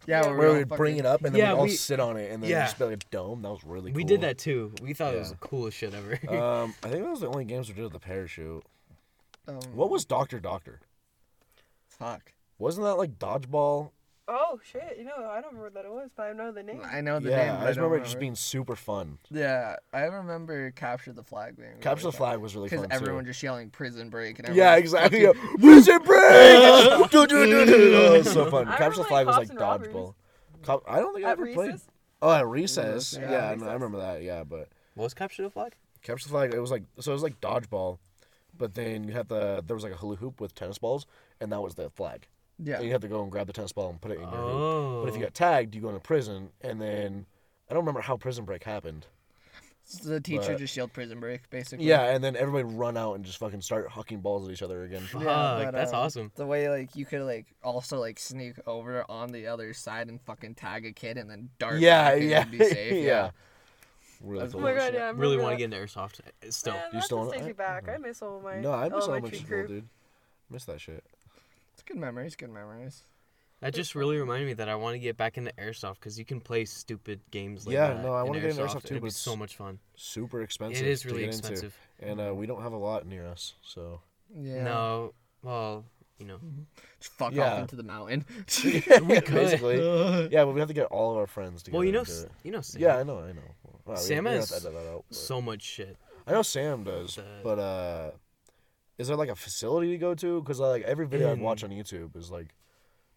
Yeah, Yeah. we where we'd bring it up and then Yeah, we'd all we- sit on it and then yeah. just be like a dome. That was really cool. We did that too. We thought it was the coolest shit ever. Um, I think that was the only games we did with the parachute. Um, What was Doctor Doctor? Fuck. Wasn't that like dodgeball? Oh shit! You know, I don't remember what that it was, but I know the name. I know the yeah, name. I just don't remember it just being super fun. Yeah, I remember capture the flag being. really Capture the fun. flag was really fun Because everyone too. just yelling prison break and everything. Yeah, exactly. fucking- Yeah. Prison break. Do, do, do, do. Oh, so fun. I Capture the flag was like dodgeball. Cop- I don't think I At ever played. Oh, at recess. Yeah, Yeah, at I- I remember that. Yeah, but what was capture the flag? capture the flag. It was like so. It was like dodgeball, but then you had the there was like a hula hoop with tennis balls, and that was the flag. Yeah. And you have to go and grab the tennis ball and put it in your hoop. Oh. But if you got tagged, you go into prison, and then I don't remember how prison break happened. So the teacher But- just yelled prison break, basically. Yeah, and then everybody run out and just fucking start hucking balls at each other again. Fuck, but, that's um, awesome. The way like you could like also like sneak over on the other side and fucking tag a kid and then dart. Yeah, back and yeah, Be safe. yeah. yeah. Really cool. Oh my god, yeah. I Really want to get into airsoft still. Man, You still just wanna- takes me back. I miss all my No, I miss elementary elementary school, crew. dude. Miss that shit. It's good memories. Good memories. That just really reminded me that I want to get back into airsoft because you can play stupid games like Yeah, that. no, I in wanna get into airsoft airsoft. too, It'd but be it's so much fun. Super expensive. It is to really get into. expensive. and uh, we don't have a lot near us, so. Yeah. No, well, you know, Just fuck Yeah. off into the mountain. we could. Basically, yeah, but we have to get all of our friends together. well, you know, to- you know, Sam. yeah, I know, I know. Wow, we- Sam we has to edit that out, but- so much shit. I know Sam does, The- but uh, is there like a facility to go to? Because like every video I watch on YouTube is like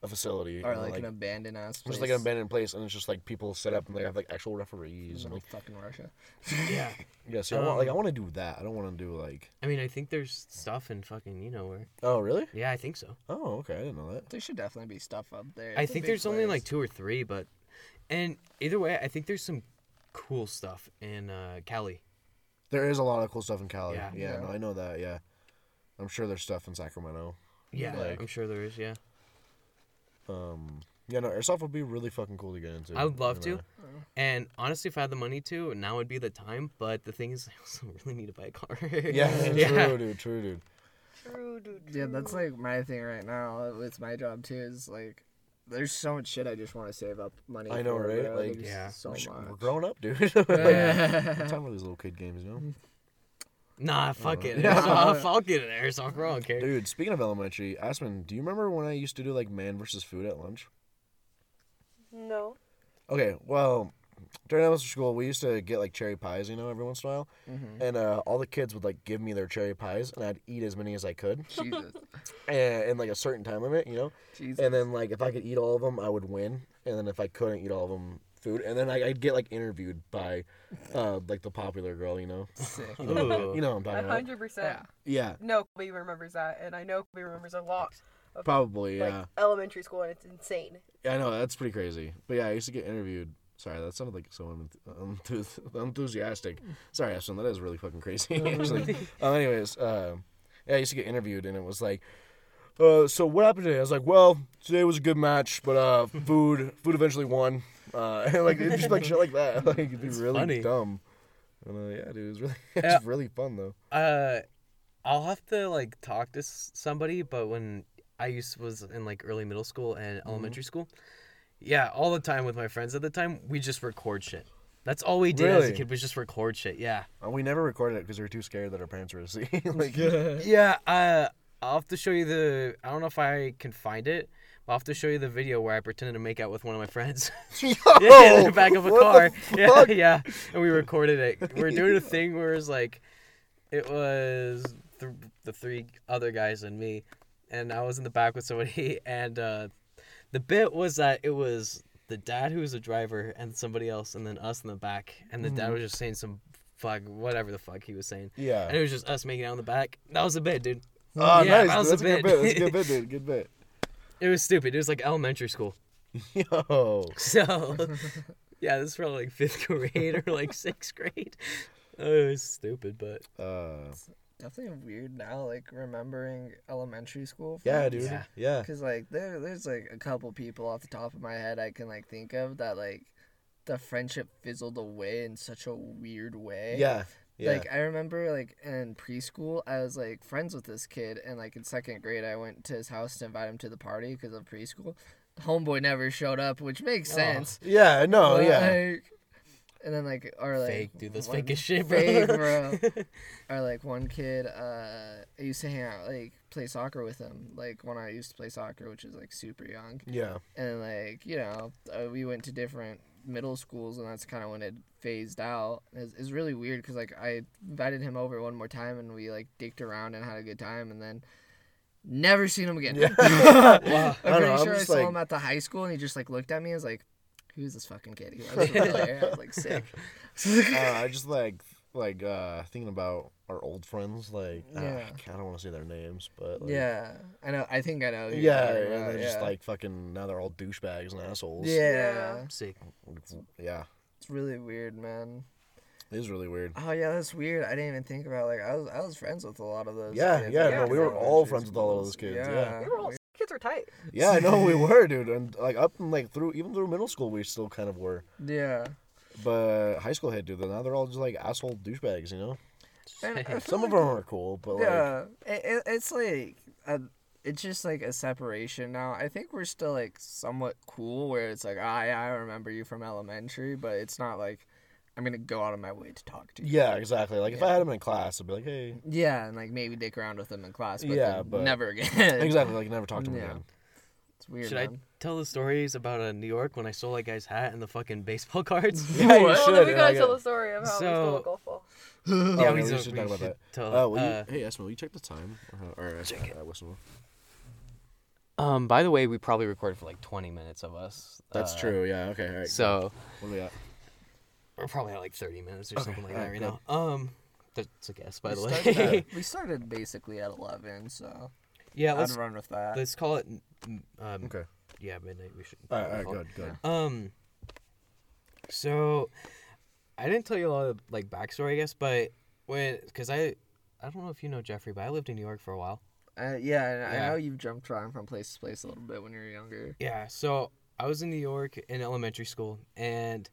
a facility, or and, like, an abandoned ass. just like an abandoned place, and it's just like people set up and they have like actual referees and like like fucking Russia. Yeah. yeah. See, I want like I Um, want to do that. I don't want to do like I mean, I think there's stuff in fucking, you know, where. oh really? Yeah, I think so. Oh okay, I didn't know that. There should definitely be stuff up there. I It's a think big there's only like two or three, but. And either way, I think there's some cool stuff in uh, Cali. There is a lot of cool stuff in Cali. Yeah. Yeah, Yeah. no, I know that. Yeah, I'm sure there's stuff in Sacramento. Yeah, Like- I'm sure there is, yeah. Um, yeah, no, airsoft would be really fucking cool to get into. I would love and, to. And honestly, if I had the money to, now would be the time. But the thing is, I also really need to buy a car. yeah, yeah. true, dude, true, dude. True, dude. Yeah, that's like my thing right now It's my job too. Is like, there's so much shit I just want to save up money. I know, for, right? bro. Like, There's Yeah. so We're, much. we're growing up, dude. Like, what time are these little kid games, you know? Nah, fuck it. yeah. Airsoft, I'll get an airsoft. bro, I don't care. Dude, speaking of elementary, Aspen, do you remember when I used to do like man versus food at lunch? No. Okay, well, during elementary school, we used to get like cherry pies, you know, every once in a while, Mm-hmm. and uh, all the kids would like give me their cherry pies, and I'd eat as many as I could, Jesus. and in like a certain time limit, you know. Jesus. And then like if I could eat all of them, I would win, and then if I couldn't eat all of them, food, and then I, I'd get like interviewed by, uh, like the popular girl, you know. Sick. You know, you know what I'm A talking about. hundred percent. Yeah. Yeah, No, Kobe remembers that, and I know Kobe remembers a lot of probably. like Yeah, elementary school, and it's insane. yeah, I know that's pretty crazy. But yeah, I used to get interviewed. Sorry, that sounded like so unenth- unenth- enthusiastic. Sorry, Ashton, that is really fucking crazy. Actually. um, anyways, uh, yeah, I used to get interviewed, and it was like, uh, so what happened today? I was like, well, today was a good match, but uh, food, food eventually won. Uh, like just like shit like that. Like it'd be really funny. dumb. And, uh, yeah, dude, it was really, it's Yeah. really fun though. Uh, I'll have to like talk to somebody, but when I used was in like early middle school and Mm-hmm. elementary school, yeah, all the time with my friends at the time, we just record shit. That's all we did as a kid was just record shit. Yeah. Uh, we never recorded it because we were too scared that our parents were to see. like, Yeah. Uh, I'll have to show you the. I don't know if I can find it. I'll have to show you the video where I pretended to make out with one of my friends. Yo, yeah, in the back of a car. Yeah, yeah. And we recorded it. We were doing a thing where it's like, it was th- the three other guys and me, and I was in the back with somebody. And uh, the bit was that it was the dad who was the driver and somebody else, and then us in the back. And the dad Mm-hmm. was just saying some fuck, whatever the fuck he was saying. Yeah. And it was just us making out in the back. That was a bit, dude. Oh, Yeah, nice. that was That's a a good bit. bit. That's a good bit, dude. Good bit. It was stupid. It was like elementary school. Yo. So, yeah, this is probably like fifth grade or like sixth grade. Oh, it was stupid, but Uh, Definitely weird now, like remembering elementary school. yeah, dude. Yeah. Yeah. Cause like there, there's like a couple people off the top of my head I can like think of that like the friendship fizzled away in such a weird way. Yeah. Yeah. Like I remember like in preschool I was like friends with this kid and like in second grade I went to his house to invite him to the party because of preschool. Homeboy never showed up, which makes Oh. sense. yeah. No. But, Yeah. like- and then like or like fake, dude. That's one- fake as shit, bro. fake, bro. or like one kid, uh, I used to hang out like play soccer with him. Like when I used to play soccer, which is like super young, Yeah. and like you know uh, we went to different middle schools, and that's kind of when it phased out. It's, it's really weird because like I invited him over one more time, and we like dicked around and had a good time, and then. Never seen him again. Yeah. Wow. I'm I don't pretty I'm sure I saw like- him at the high school, and he just like looked at me and was like, "Who's this fucking kid?" He wasn't. I was like, "Sick." uh, I just like like uh thinking about our old friends. Like, uh, Yeah. I don't want to say their names, but like, yeah, I know. I think I know. who you're yeah, talking and they're just yeah. like fucking now they're all douchebags and assholes. Yeah, Sick. yeah, it's really weird, man. it is really weird. Oh yeah, that's weird. I didn't even think about like I was I was friends with a lot of those. Yeah, kids yeah, in no, we were all friends with all of those kids, yeah. We were all kids were tight. Yeah, I know we were, dude, and like up and like through even through middle school, we still kind of were. Yeah. But high school hit, dude. Now they're all just like asshole douchebags, you know. And I feel Some of them are cool, but like, Yeah, it, it, it's like a, it's just like a separation now. I think we're still like somewhat cool, where it's like ah, I I remember you from elementary, but it's not like I'm gonna go out of my way to talk to you. yeah, exactly. Like if I had them in class, I'd be like, hey, Yeah, and like maybe dick around with them in class, but Yeah, but- never again. exactly. Like never talk to them Yeah. again. It's weird. Should I tell the stories about uh, New York when I stole that guy's hat and the fucking baseball cards? Yeah, you What? Well, should. then we and gotta I tell the story of how we stole a golf ball. Oh, yeah, yeah, we, we should, should talk about that. tell. Uh, will uh, you, hey, Esma, will you check the time? Or, or uh, Check it. uh, um, by the way, we probably recorded for like 20 minutes of us. That's Uh, true. Yeah. Okay. All right. So what do we got? we're probably at like 30 minutes or Okay, something like that alright, right now. Um, that's a guess, by we the started way. at- we started basically at eleven, so yeah, I'd let's run with that. let's call it. Mm, Um, Okay. Yeah, midnight. We should. All right. All right. call. Good. Good. Um. So, I didn't tell you a lot of like backstory, I guess, but when because I, I don't know if you know Jeffrey, but I lived in New York for a while. Uh, yeah, and Yeah. I know you've jumped around from place to place a little bit when you were younger. Yeah. So I was in New York in elementary school, and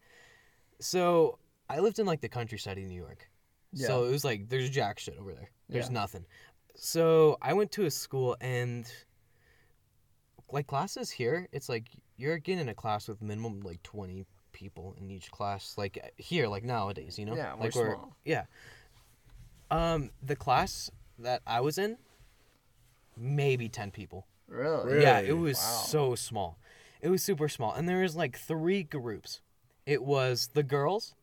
so I lived in like the countryside of New York. Yeah. So it was like there's jack shit over there. There's Yeah. nothing. So I went to a school and like classes here, it's like you're getting in a class with minimum like 20 people in each class like here like nowadays, you know? Yeah, we're like small. yeah. Um the class that I was in maybe 10 people. Really? Yeah, it was Wow. so small. It was super small and there was like three groups. it was the girls,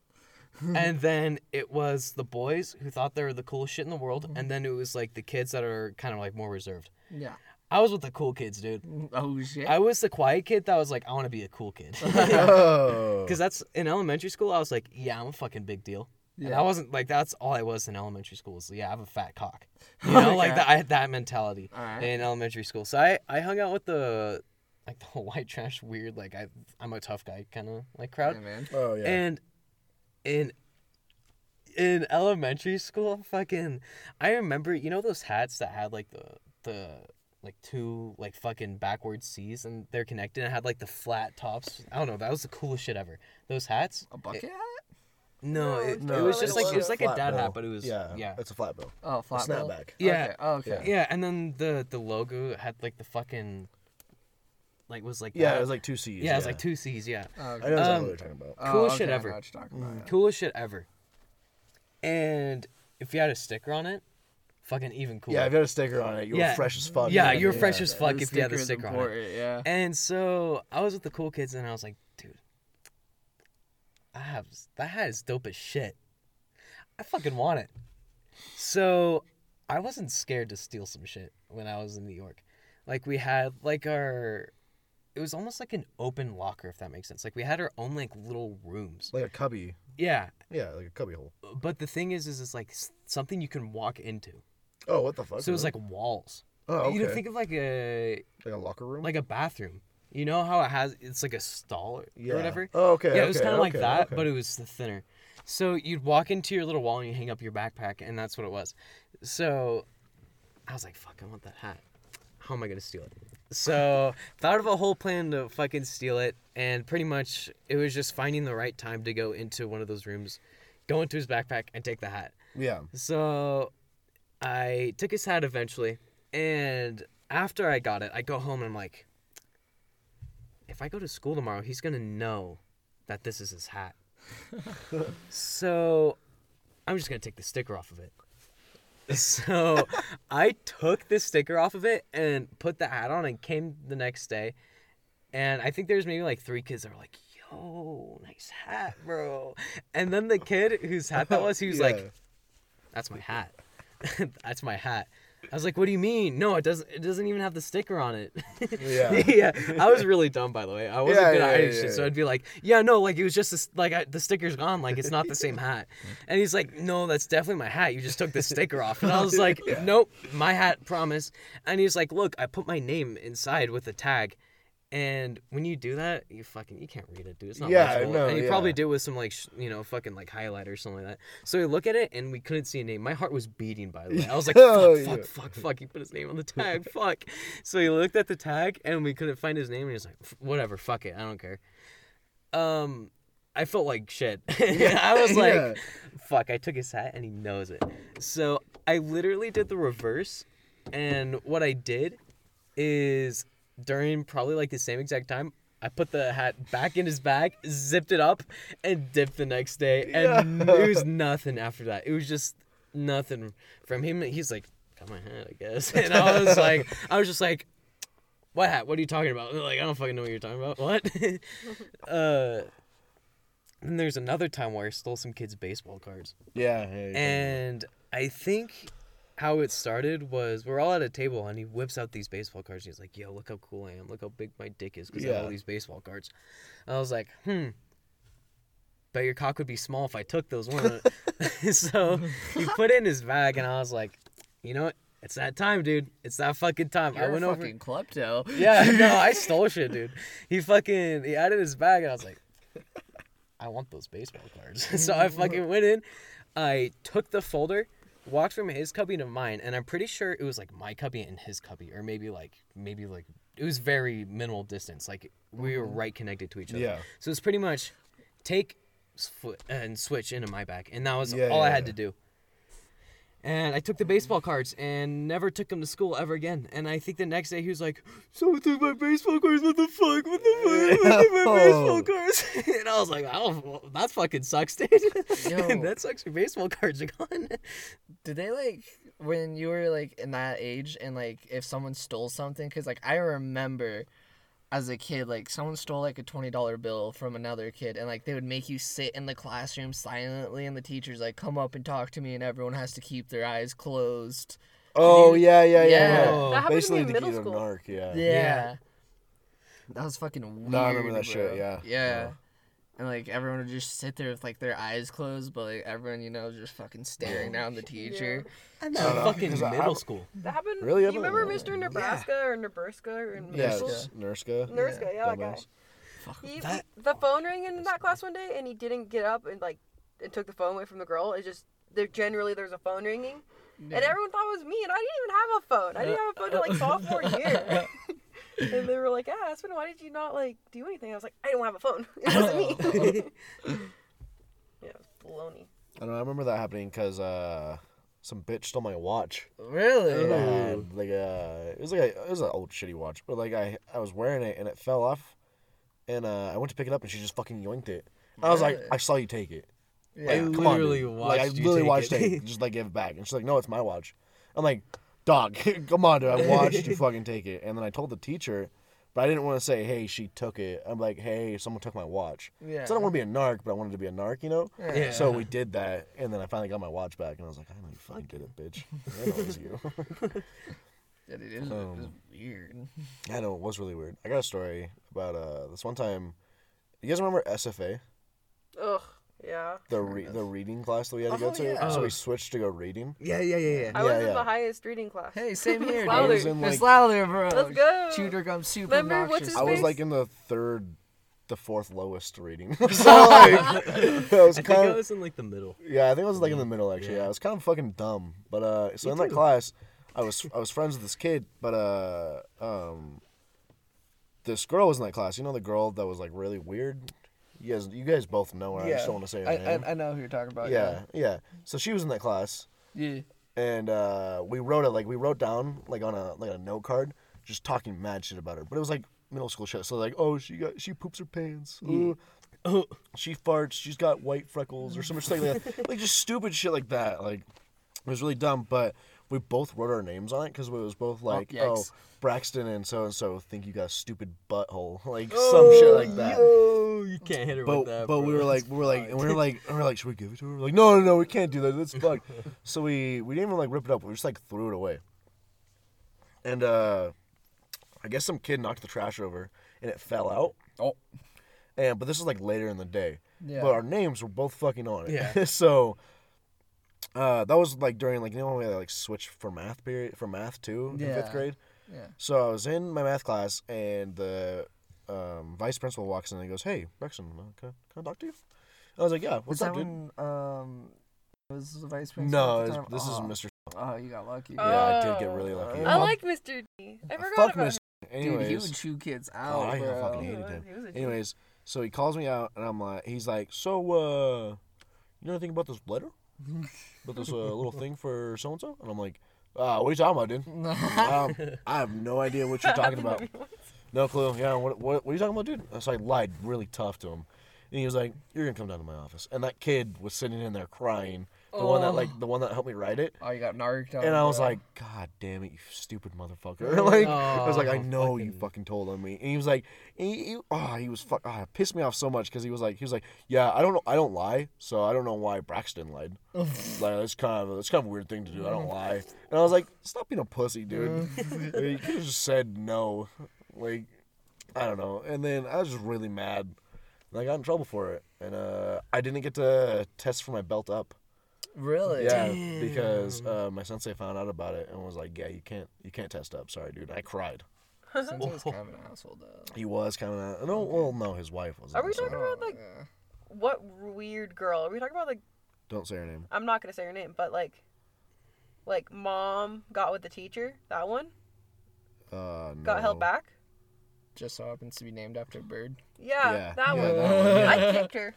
and then it was the boys who thought they were the coolest shit in the world, and then it was like the kids that are kind of like more reserved. Yeah. I was with the cool kids, dude. Oh shit. I was the quiet kid that was like, I want to be a cool kid. Oh. Because that's in elementary school, I was like, yeah, I'm a fucking big deal. And Yeah. I wasn't like that's all I was in elementary school. Was yeah, I have a fat cock. You know, like that. I had that mentality Alright. in elementary school. So I I hung out with the like the white trash weird like I I'm a tough guy kind of like crowd. Yeah, man. Oh yeah. And in in elementary school, fucking, I remember you know those hats that had like the the like two like fucking backwards C's and they're connected and had like the flat tops. I don't know. That was the coolest shit ever. Those hats. A bucket hat? No, No, it, it's it was just like it was like a dad bill. hat, but it was yeah, yeah. It's a flat bill. Oh, A flat bill? snapback. Yeah. Okay. Oh, okay. Yeah, and then the the logo had like the fucking like was like Yeah, that. it was like two C's. yeah, it was like two C's. Yeah, Oh, I know exactly Um, what you're talking about. Oh, coolest shit okay, I ever. know what you're talking about, yeah. coolest shit ever. And if you had a sticker on it, fucking even cooler. Yeah, if you had a sticker on it, you Yeah. were fresh as fuck. Yeah, you were fresh as fuck The if you had the sticker's sticker on it. Yeah. And so I was with the cool kids, and I was like, dude, I have that hat is dope as shit. I fucking want it. So I wasn't scared to steal some shit when I was in New York. Like we had like our, it was almost like an open locker, if that makes sense. Like we had our own like little rooms. Like a cubby. Yeah, Yeah, like a cubby hole. but the thing is, is it's like something you can walk into. Oh, what the fuck? So it was like walls. oh, okay. You know, think of like a like a locker room. like a bathroom. You know how it has it's like a stall or, yeah. or whatever. Oh, okay. yeah, it was kind of like okay, that, okay. but it was thinner. So you'd walk into your little wall and you hang up your backpack, and that's what it was. So I was like, "Fuck, I want that hat. How am I gonna steal it?" So thought of a whole plan to fucking steal it, and pretty much it was just finding the right time to go into one of those rooms, go into his backpack, and take the hat. yeah. So I took his hat eventually, and after I got it, I go home and I'm like, if I go to school tomorrow, he's gonna know that this is his hat. so I'm just gonna take the sticker off of it. So I took the sticker off of it and put the hat on and came the next day. And I think there's maybe like three kids that were like, yo, nice hat, bro. And then the kid whose hat that was, he was Yeah. like, that's my hat. that's my hat. I was like, what do you mean? No, it doesn't it doesn't even have the sticker on it. Yeah. yeah. I was really dumb by the way. I wasn't Yeah, good at yeah, hiding yeah, shit. So. I'd be like, yeah, no, like it was just this, like I, the sticker's gone, like it's not the same hat. And he's like, no, that's definitely my hat. You just took the sticker off. And I was like, nope, my hat, promise. And he's like, look, I put my name inside with a tag. And when you do that, you fucking you can't read it, dude. It's not Yeah, legible. no, and you yeah. probably did with some like sh- you know fucking like highlighter or something like that. So we look at it and we couldn't see a name. My heart was beating by the way. I was like, Oh, fuck, fuck, yeah. fuck, fuck. He put his name on the tag. fuck. So he looked at the tag and we couldn't find his name. And he was like, whatever, fuck it, I don't care. Um, I felt like shit. I was like, Yeah. fuck. I took his hat and he knows it. So I literally did the reverse, and what I did is during probably like the same exact time. I put the hat back in his bag, zipped it up, and dipped the next day. And Yeah. it was nothing after that. It was just nothing from him. He's like, got my hat, I guess. And I was like, I was just like, what hat? What are you talking about? Like, I don't fucking know what you're talking about. What? uh, and there's another time where I stole some kids' baseball cards. Yeah. yeah. And I think how it started was we're all at a table and he whips out these baseball cards. And He's like, "Yo, look how cool I am! Look how big my dick is because I have all Yeah. these baseball cards." And I was like, "Hmm." Bet your cock would be small if I took those, wouldn't it? so he put it in his bag, and I was like, "You know what? It's that time, dude. It's that fucking time." I You're went a over. fucking klepto. Yeah, no, I stole shit, dude. He fucking he it his bag, and I was like, I want those baseball cards. so I fucking went in, I took the folder, walked from his cubby to mine, and I'm pretty sure it was like my cubby and his cubby, or maybe like maybe like it was very minimal distance. Like we were mm-hmm. right connected to each other. Yeah. So it's pretty much take foot and switch into my back, and that was Yeah, all I had yeah. to do. And I took the baseball cards and never took them to school ever again. And I think the next day he was like, "Someone took my baseball cards. What the fuck? What the fuck? What took my baseball cards?" and I was like, "Oh, well, that fucking sucks, dude. That sucks. Your baseball cards are gone." Did they like when you were like in that age and like if someone stole something? Cause like I remember, as a kid, like someone stole like a twenty dollar bill from another kid, and like they would make you sit in the classroom silently, and the teacher's like, "Come up and talk to me," and everyone has to keep their eyes closed. Oh you- yeah, yeah, yeah. Yeah. yeah. That happened to me Basically, in to middle get a school. narc. Yeah. Yeah. That was fucking weird. No, I remember that shit, yeah. yeah. Yeah. And like everyone would just sit there with like their eyes closed, but like everyone, you know, just fucking staring down the teacher. I'm I don't know, fucking 'cause I- middle I- school. That happened. Really? You remember never- Mr. Nebraska or Nebraska or in middle Yeah, school? it's Nurska. Nurska, yeah, that guy. Dumbass. He, That- he- the phone rang in that class one day, and he didn't get up and like, and took the phone away from the girl. It's just there generally there's a phone ringing, and everyone thought it was me, and I didn't even have a phone. I didn't uh, have a phone till like uh, uh, sophomore year. And they were like, "Yeah, Aspen, why did you not like do anything?" I was like, "I don't have a phone. It wasn't me." yeah, it was baloney. I don't know. I remember that happening because uh, some bitch stole my watch. Really? that I had, like uh, it was like a, it was an old shitty watch, but like I I was wearing it and it fell off, and uh, I went to pick it up and she just fucking yoinked it. I was like, I saw you take it. Yeah. Like, I come on, literally dude. like, I watched you literally take watched it. it. Just like give it back, and she's like, no, it's my watch. I'm like, dog, come on, dude. I watched you fucking take it, and then I told the teacher. But I didn't want to say, "Hey, she took it." I'm like, "Hey, someone took my watch." Yeah. So I don't want to be a narc, but I wanted to be a narc, you know. Yeah. So we did that, and then I finally got my watch back, and I was like, "I know you fucking did it, bitch. I know it was you." Yeah, dude, it was, it Um, weird. I know it was really weird. I got a story about uh this one time. You guys remember SFA, Ugh. Yeah. the re- the reading class that we had to Oh, go to? yeah. So Oh. we switched to go reading. Yeah, yeah, yeah, yeah. I was Yeah, in the highest reading class. Hey, same here. It's dude. I was in like It's louder, bro. Let's go. Tutor comes super Remember, what's his I was face? like in the third, the fourth lowest reading. so like, I was I think kind I was in like the middle. yeah, I think I was like in the middle actually. Yeah. I was kind of fucking dumb, but uh, so Me in that too. class, I was I was friends with this kid, but uh, um, this girl was in that class. You know the girl that was like really weird. You guys, you guys both know her. I just don't want to say her I, name. I, I know who you're talking about. yeah, yeah. So she was in that class, Yeah. and uh, we wrote it like we wrote down like on a like a note card, just talking mad shit about her. But it was like middle school shit. So like, oh, she got she poops her pants. Ooh. she farts. She's got white freckles or some shit like that. like just stupid shit like that. Like it was really dumb. But we both wrote our names on it because it was both like, oh, yikes. Braxton and so and so think you got a stupid butthole, like some shit like that. Yo, you can't hit her But with that. but bro. we were like we were like and we were like and we were like should we give it to her? We're like no no no we can't do that that's fucked. so we we didn't even like rip it up. We just like threw it away. And uh, I guess some kid knocked the trash over and it fell out. Oh. And but this was like later in the day. Yeah. But our names were both fucking on it. Yeah. so uh, that was like during like you know when we had like switch for math period for math too in fifth grade. Yeah. So I was in my math class and the um, vice principal walks in and he goes, "Hey, Braxton, uh, can, I, can I talk to you?" I was like, "Yeah, what's that up, dude?" when um was the vice principal? No, at the time? this oh. is Mr. Oh, you got lucky. Oh. Yeah, I did get really lucky. Yeah. I like Mr. D. I forgot Fuck about Mr. Dude, Anyways, he would chew kids Oh, out, I bro. fucking him. hated He him. was- he was anyways, so he calls me out and I'm like, he's like, "So, uh, you know anything about this letter? About this uh, little thing for so and so?" And I'm like, uh, what are you talking about, dude? um, I have no idea what you're talking about. No clue. Yeah, what, what, what are you talking about, dude? So I lied really tough to him. And he was like, You're gonna come down to my office. And that kid was sitting in there crying. The one that oh. like the one that helped me write it. Oh, you got narked out. And I was bro. like, God damn it, you stupid motherfucker. like I was like, I Oh, know you fucking- fucking told on me. And he was like he, he oh, he was fuck oh, it pissed me off so much because he was like he was like, Yeah, I don't know I don't lie, so I don't know why Braxton lied. like that's kind of that's kind of a weird thing to do. I don't mm. lie. And I was like, Stop being a pussy, dude. Mm. Like, you could have just said no. Like I don't know. And then I was just really mad. And I got in trouble for it. And uh, I didn't get to test for my belt up. Really? Yeah, because uh, my sensei found out about it and was like, "Yeah, you can't, you can't test up." Sorry, dude. I cried. Sensei's kind of an asshole, though. He was kind of an, no. Well, no, his wife was. Are we so talking about like Yeah. what weird girl? Are we talking about like Don't say her name. I'm not gonna say her name, but like like mom got with the teacher, that one? Uh, no. Got held back? Just so happens to be named after a bird. Yeah, Yeah, that yeah, one. that one, yeah. I kicked her.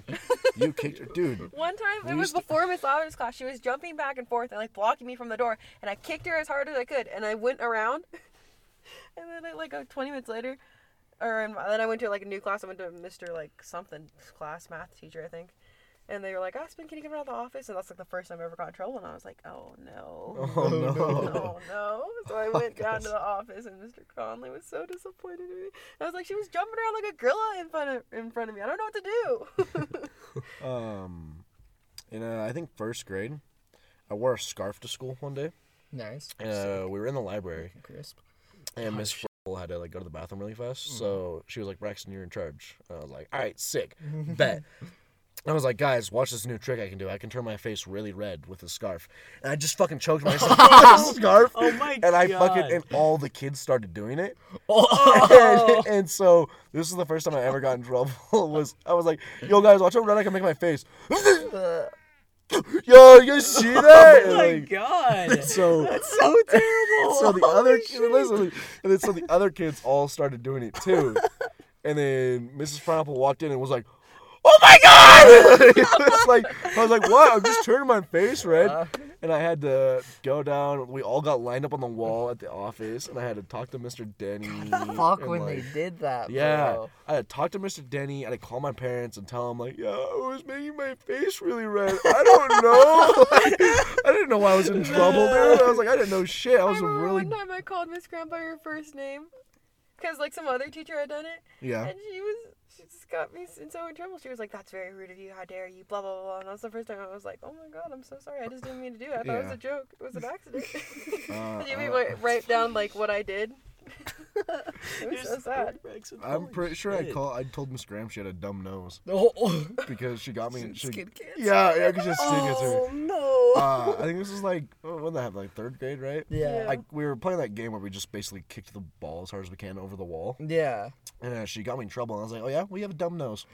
You kicked her, dude. One time, We it was used to- before Miss Lavender's class. She was jumping back and forth and like blocking me from the door, and I kicked her as hard as I could, and I went around, and then I, like uh, 20 minutes later, or in, then I went to like a new class. I went to Mr. like something class, math teacher, I think, And they were like, Aspen, can you come out of the office? And that's like the first time I ever got in trouble. And I was like, oh no. Oh no. Oh no. So I went down to the office and Mr. Conley was so disappointed in me. I was like, she was jumping around like a gorilla in front of in front of me. I don't know what to do. Um, in uh, I think first grade, I wore a scarf to school one day. Nice. Uh, we were in the library, Crisp. and Oh, Miss shit. Frill had to like go to the bathroom really fast. So she was like, "Braxton, you're in charge." And I was like, "All right, sick, bet." I was like, guys, watch this new trick I can do. I can turn my face really red with a scarf. And I just fucking choked myself with a scarf. Oh my And I God. fucking, and all the kids started doing it. Oh. and, and so this is the first time I ever got in trouble. Was I was like, "Yo, guys, watch how red I can make my face." Yo, you see oh that? Oh my like, god. so so terrible. so the other listen, and then so the other kids all started doing it too. And then Mrs. Pineapple walked in and was like, "Oh my god!" it was like I was like, "What? I'm just turning my face red." Uh, And I had to go down. We all got lined up on the wall at the office, and I had to talk to Mr. Denny. fuck when like, they did that. Yeah, Bro. I had to talk to Mr. Denny. I had to call my parents and tell them like, "Yeah, I was making my face really red. I don't know. I didn't know why I was in trouble, dude. I was like, I didn't know shit. I I was remember really one time I called Miss Graham by her first name. Because, like, some other teacher had done it. yeah." And she was, she just got me in so in trouble. She was like, that's very rude of you. How dare you? Blah, blah, blah. And that's the first time I was like, oh my god, I'm so sorry. I just didn't mean to do it. I thought it was a joke. It was an accident. Uh, Did you mean uh, write, write down, like, what I did? it was You're so sad. Braxton. I'm pretty sure I shit. call. I told Miss Graham she had a dumb nose Oh, because she got me. She, Skin cancer. yeah, yeah, because she has skin cancer. Oh no. Uh, I think this is like what did that have like third grade, right? Yeah. Like we were playing that game where we just basically kicked the ball as hard as we can over the wall, Yeah. And uh, she got me in trouble. And I was like, "Oh yeah, we have a dumb nose,"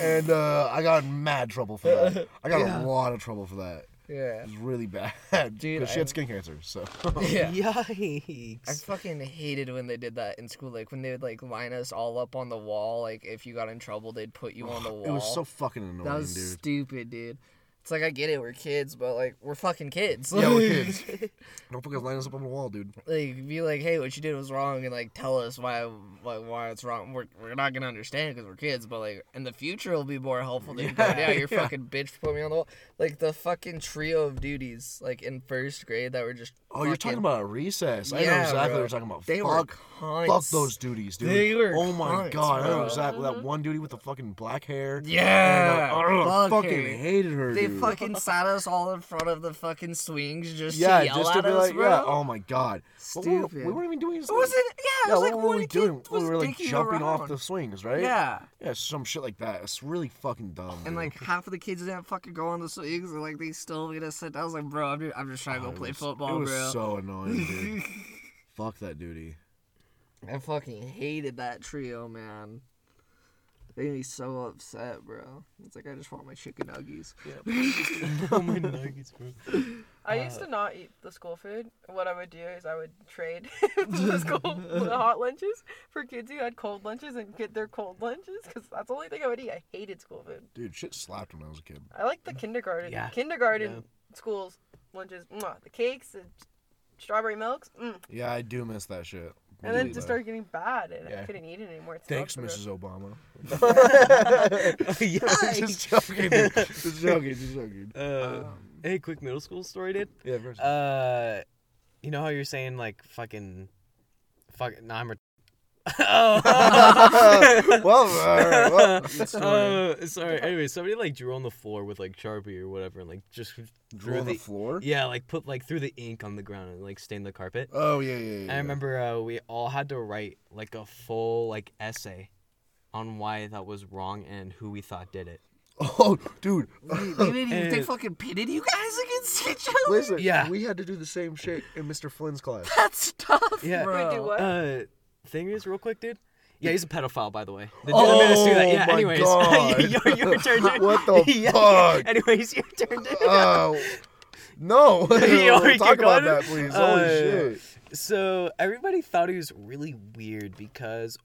and uh, I got in mad trouble for that. I got Yeah. a lot of trouble for that. Yeah. It was really bad, Dude, because she had skin cancer. So Yeah. Yikes. I fucking hated when they did that in school. Like when they would like line us all up on the wall. Like if you got in trouble, they'd put you on the wall. it was so fucking annoying, that was dude. stupid, dude. It's like I get it, we're kids, but like we're fucking kids. Yeah, we're kids. Don't fucking line us up on the wall, dude. like be like, hey, what you did was wrong, and like tell us why why, why it's wrong. We're, we're not gonna understand because we're kids, but like in the future it'll be more helpful than Yeah, yeah, you're yeah. fucking bitch put me on the wall. Like the fucking trio of duties like in first grade that were just. Oh, you're talking about a recess. I know Yeah, exactly bro. what you're talking about. They fuck, were cunts. fuck those duties, dude. They were oh my cunts, god, I know exactly that one duty with the fucking black hair. Yeah, And, uh, ugh, fucking fucking- hated her. They dude. Fucking sat us all in front of the fucking swings just yeah, to yell just to at be us, like, bro. yeah. Oh my god, What Stupid. we weren't even doing. It wasn't. Yeah, Yeah, it was what like were one we doing? We were like jumping off the swings, right? Yeah. Yeah, some shit like that. It's really fucking dumb. And dude. like half of the kids didn't fucking go on the swings, and like they still made us sit down. I was like, bro, I'm just, I'm just trying to Oh, go play was- football, It was bro. so annoying, dude. Fuck that duty. I fucking hated that trio, man. They made me so upset, bro. It's like I just want my chicken nuggies. oh my nuggets, bro. I used to not eat the school food. What I would do is I would trade the school the hot lunches for kids who had cold lunches and get their cold lunches because that's the only thing I would eat. I hated school food. Dude, shit slapped when I was a kid. I like the kindergarten. Yeah. Kindergarten Yeah. schools lunches. Mwah. The cakes, the strawberry milks. Mm. Yeah, I do miss that shit. And then it Really just started getting bad, and I Yeah. couldn't eat it anymore. It Thanks, smelled Mrs. gross. Obama. just joking. dude. Just joking. Just joking. Uh, hey, quick middle school story, dude. Yeah, first. Uh, you know how you're saying like fucking, fuck. Nah, I'm. Re- oh. well, alright, well. Uh, sorry. Anyway, somebody like drew on the floor with like Sharpie or whatever, and like just Drew on the floor. Yeah, like put like threw the ink on the ground and like stained the carpet. Oh yeah, yeah, yeah. I remember uh, we all had to write like a full like essay on why that was wrong and who we thought did it. Oh, dude. Wait, they, didn't even, they fucking pitted you guys against each other. Listen, Yeah. we had to do the same shit in Mr. Flynn's class. That's tough, Yeah. bro. Wait, do what? Uh, thing is, real quick, dude. Yeah, he's a pedophile, by the way. The that made us do that. Oh Yeah. my anyways, God. your, your turn. dude. What the Yeah, fuck? Anyways, your turn. dude. Oh, no. Already Talk about that, please. Holy Uh, shit. So everybody thought he was really weird because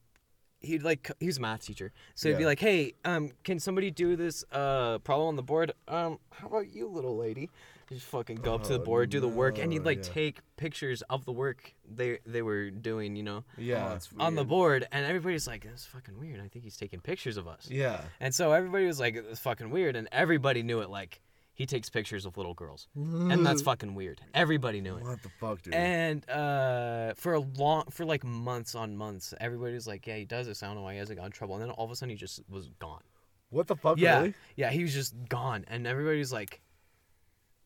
he'd like he was a math teacher. So he'd be Yeah. like, "Hey, um, can somebody do this uh problem on the board? Um, how about you, little lady?" He'd fucking go up to the Oh, board, do the work, and he'd no, like yeah. take pictures of the work they they were doing, you know, Yeah. that's on the weird. board. And everybody's like, "That's fucking weird. I think he's taking pictures of us." yeah. And so everybody was like, "It's fucking weird," and everybody knew it. Like he takes pictures of little girls, and that's fucking weird. Everybody knew it. What the fuck, dude? And uh, for a long, for like months on months, everybody was like, "Yeah, he does this. I don't know why he hasn't got in trouble." And then all of a sudden, he just was gone. what the fuck, yeah, really? yeah, he was just gone, and everybody's like,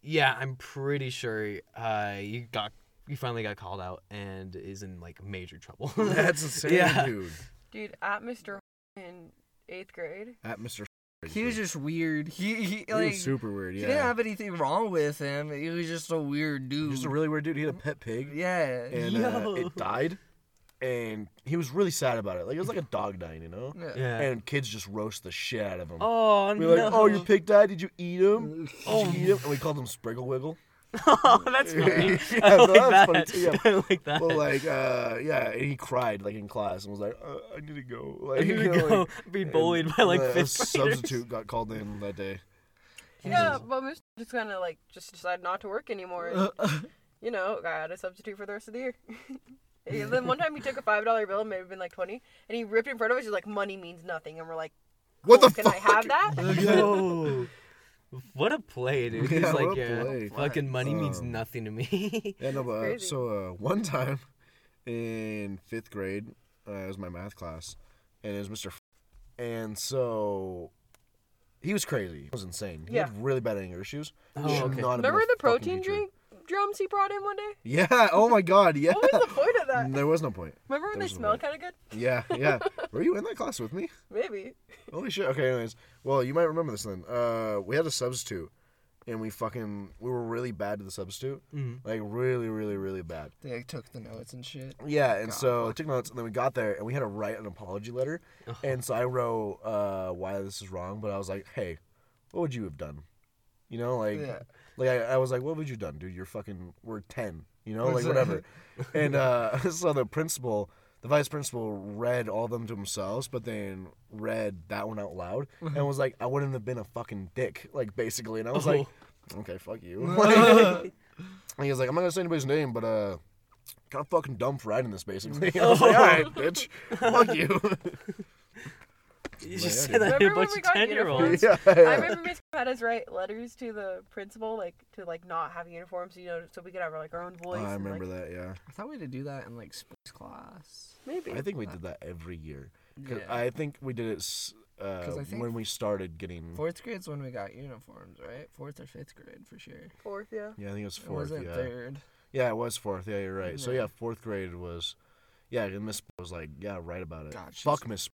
"Yeah, I'm pretty sure uh, you got, you finally got called out and is in like major trouble." That's insane, Yeah. dude. Dude, at Mr. in eighth grade. At Mr. He was just weird. He he He like was super weird. Yeah, he didn't have anything wrong with him. He was just a weird dude. He's a really weird dude. He had a pet pig, yeah. and uh, it died, and he was really sad about it. Like it was like a dog dying, you know. yeah. yeah. And kids just roast the shit out of him. oh we were no! like, "Oh, your pig died. Did you eat him? Did Oh. you eat him?" And we called him Spriggle Wiggle. oh, that's funny. Yeah, I no, like that's funny that. too, yeah. I like that. Well, like, uh, yeah, and he cried like in class and was like, uh, "I need to go." Like, I need you to know, go like, be bullied by like the fifth substitute got called in that day. Yeah, but Mr. just kind of like just decided not to work anymore. And, Uh, you know, I had a substitute for the rest of the year. and then one time he took a five dollar bill, maybe been like twenty, and he ripped it in front of us. He's like, "Money means nothing," and we're like, What "Cool, the can fuck? I have that?" Yo, what a play, dude. He's Yeah, like, what a yeah, play. fucking money means Um, nothing to me. Yeah, no, but uh, so uh, one time in fifth grade, uh, it was my math class, and it was Mr. F- and so he was crazy. He was insane. He Yeah. had really bad anger issues. Oh, okay. not Remember the protein teacher. Drink drums he brought in one day? Yeah. Oh my God. Yeah. What was the point of that? There was no point. Remember when There they was no smelled kind of good? Yeah. Yeah. Were you in that class with me? Maybe. Holy shit. Okay. Anyways, well, you might remember this then. Uh, we had a substitute, and we fucking we were really bad to the substitute, Mhm. like really, really, really bad. they like, took the notes and shit. Yeah, and God. so I took notes, and then we got there, and we had to write an apology letter. Oh. And so I wrote uh, why this is wrong, but I was like, hey, what would you have done? You know, like, Yeah. Like I, I was like, what would you done, dude? You're fucking, we're ten, you know, like whatever. and uh, so the principal, the vice principal, read all of them to themselves, but then read that one out loud, and was like, I wouldn't have been a fucking dick, like basically. And I was like, okay, fuck you. Like, and he was like, I'm not gonna say anybody's name, but uh, kind of fucking dumb for writing this, basically. I was like, all right, bitch, fuck you. You just said that to a Remember when bunch we of got ten year olds. yeah, I remember Miss had us write letters to the principal, like to like not have uniforms, you know, so we could have like our own voice. I and, remember like, that. Yeah, I thought we had to do that in like sports class. Maybe. I think we did that every year. 'Cause Yeah. I think we did it s- uh, 'Cause I think when we started getting. Fourth grade's when we got uniforms, right? Fourth or fifth grade for sure. Fourth, yeah. Yeah, I think it was It fourth. wasn't yeah. third. yeah, it was fourth. Yeah, you're right. So Yeah. yeah, fourth grade was. Yeah, and Miss was like, yeah, right about it. God, Fuck Miss.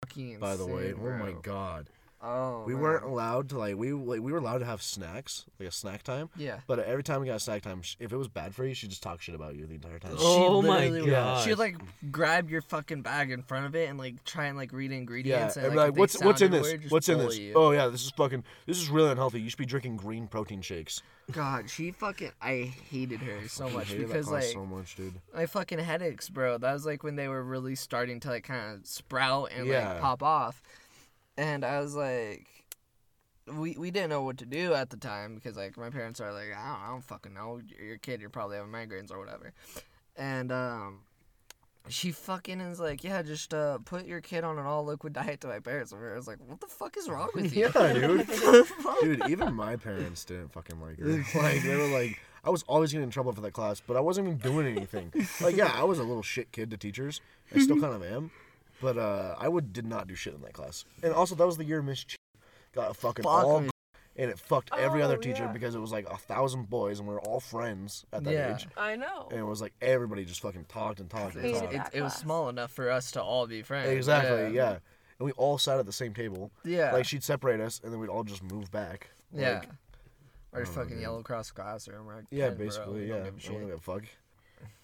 By the way, oh my god, Oh, we man. weren't allowed to like we like, we were allowed to have snacks like a snack time. Yeah. But every time we got snack time, sh- if it was bad for you, she just talk shit about you the entire time. Oh my literally would- She'd like grab your fucking bag in front of it and like try and like read Yeah, ingredients. and and, be like, like, what's what's in this? What's in this? you. Oh yeah, this is fucking. This is really unhealthy. You should be drinking green protein shakes. God, she fucking. I hated her so Fucking much hated because class like so much, dude. my fucking headaches, bro. That was like when they were really starting to like kind of sprout and Yeah. like pop off, and I was like, we we didn't know what to do at the time because like my parents are like, I don't, I don't fucking know. Your kid. You're probably having migraines or whatever, and um. She fucking is like, yeah, just uh, put your kid on an all liquid diet to my parents. And I was like, what the fuck is wrong with you? Yeah, dude. dude, even my parents didn't fucking like her. Like they were like, I was always getting in trouble for that class, but I wasn't even doing anything. Like, yeah, I was a little shit kid to teachers. I still kind of am, but uh, I would did not do shit in that class. And also, that was the year Miss Ch- got a fucking Fuck all, Miss and it fucked every other Oh, teacher yeah. because it was like a thousand boys and we were all friends at that Yeah. age. I know. And it was like everybody just fucking talked and talked and Hated talked. it, that it was class. small enough for us to all be friends. Exactly, yeah. And we all sat at the same table. Yeah. Like she'd separate us, and then we'd all just move back. Yeah. Like, or just fucking man. yellow cross the classroom. We're like, yeah, 10, bro, basically, we yeah. don't I give a don't shit. give a fuck.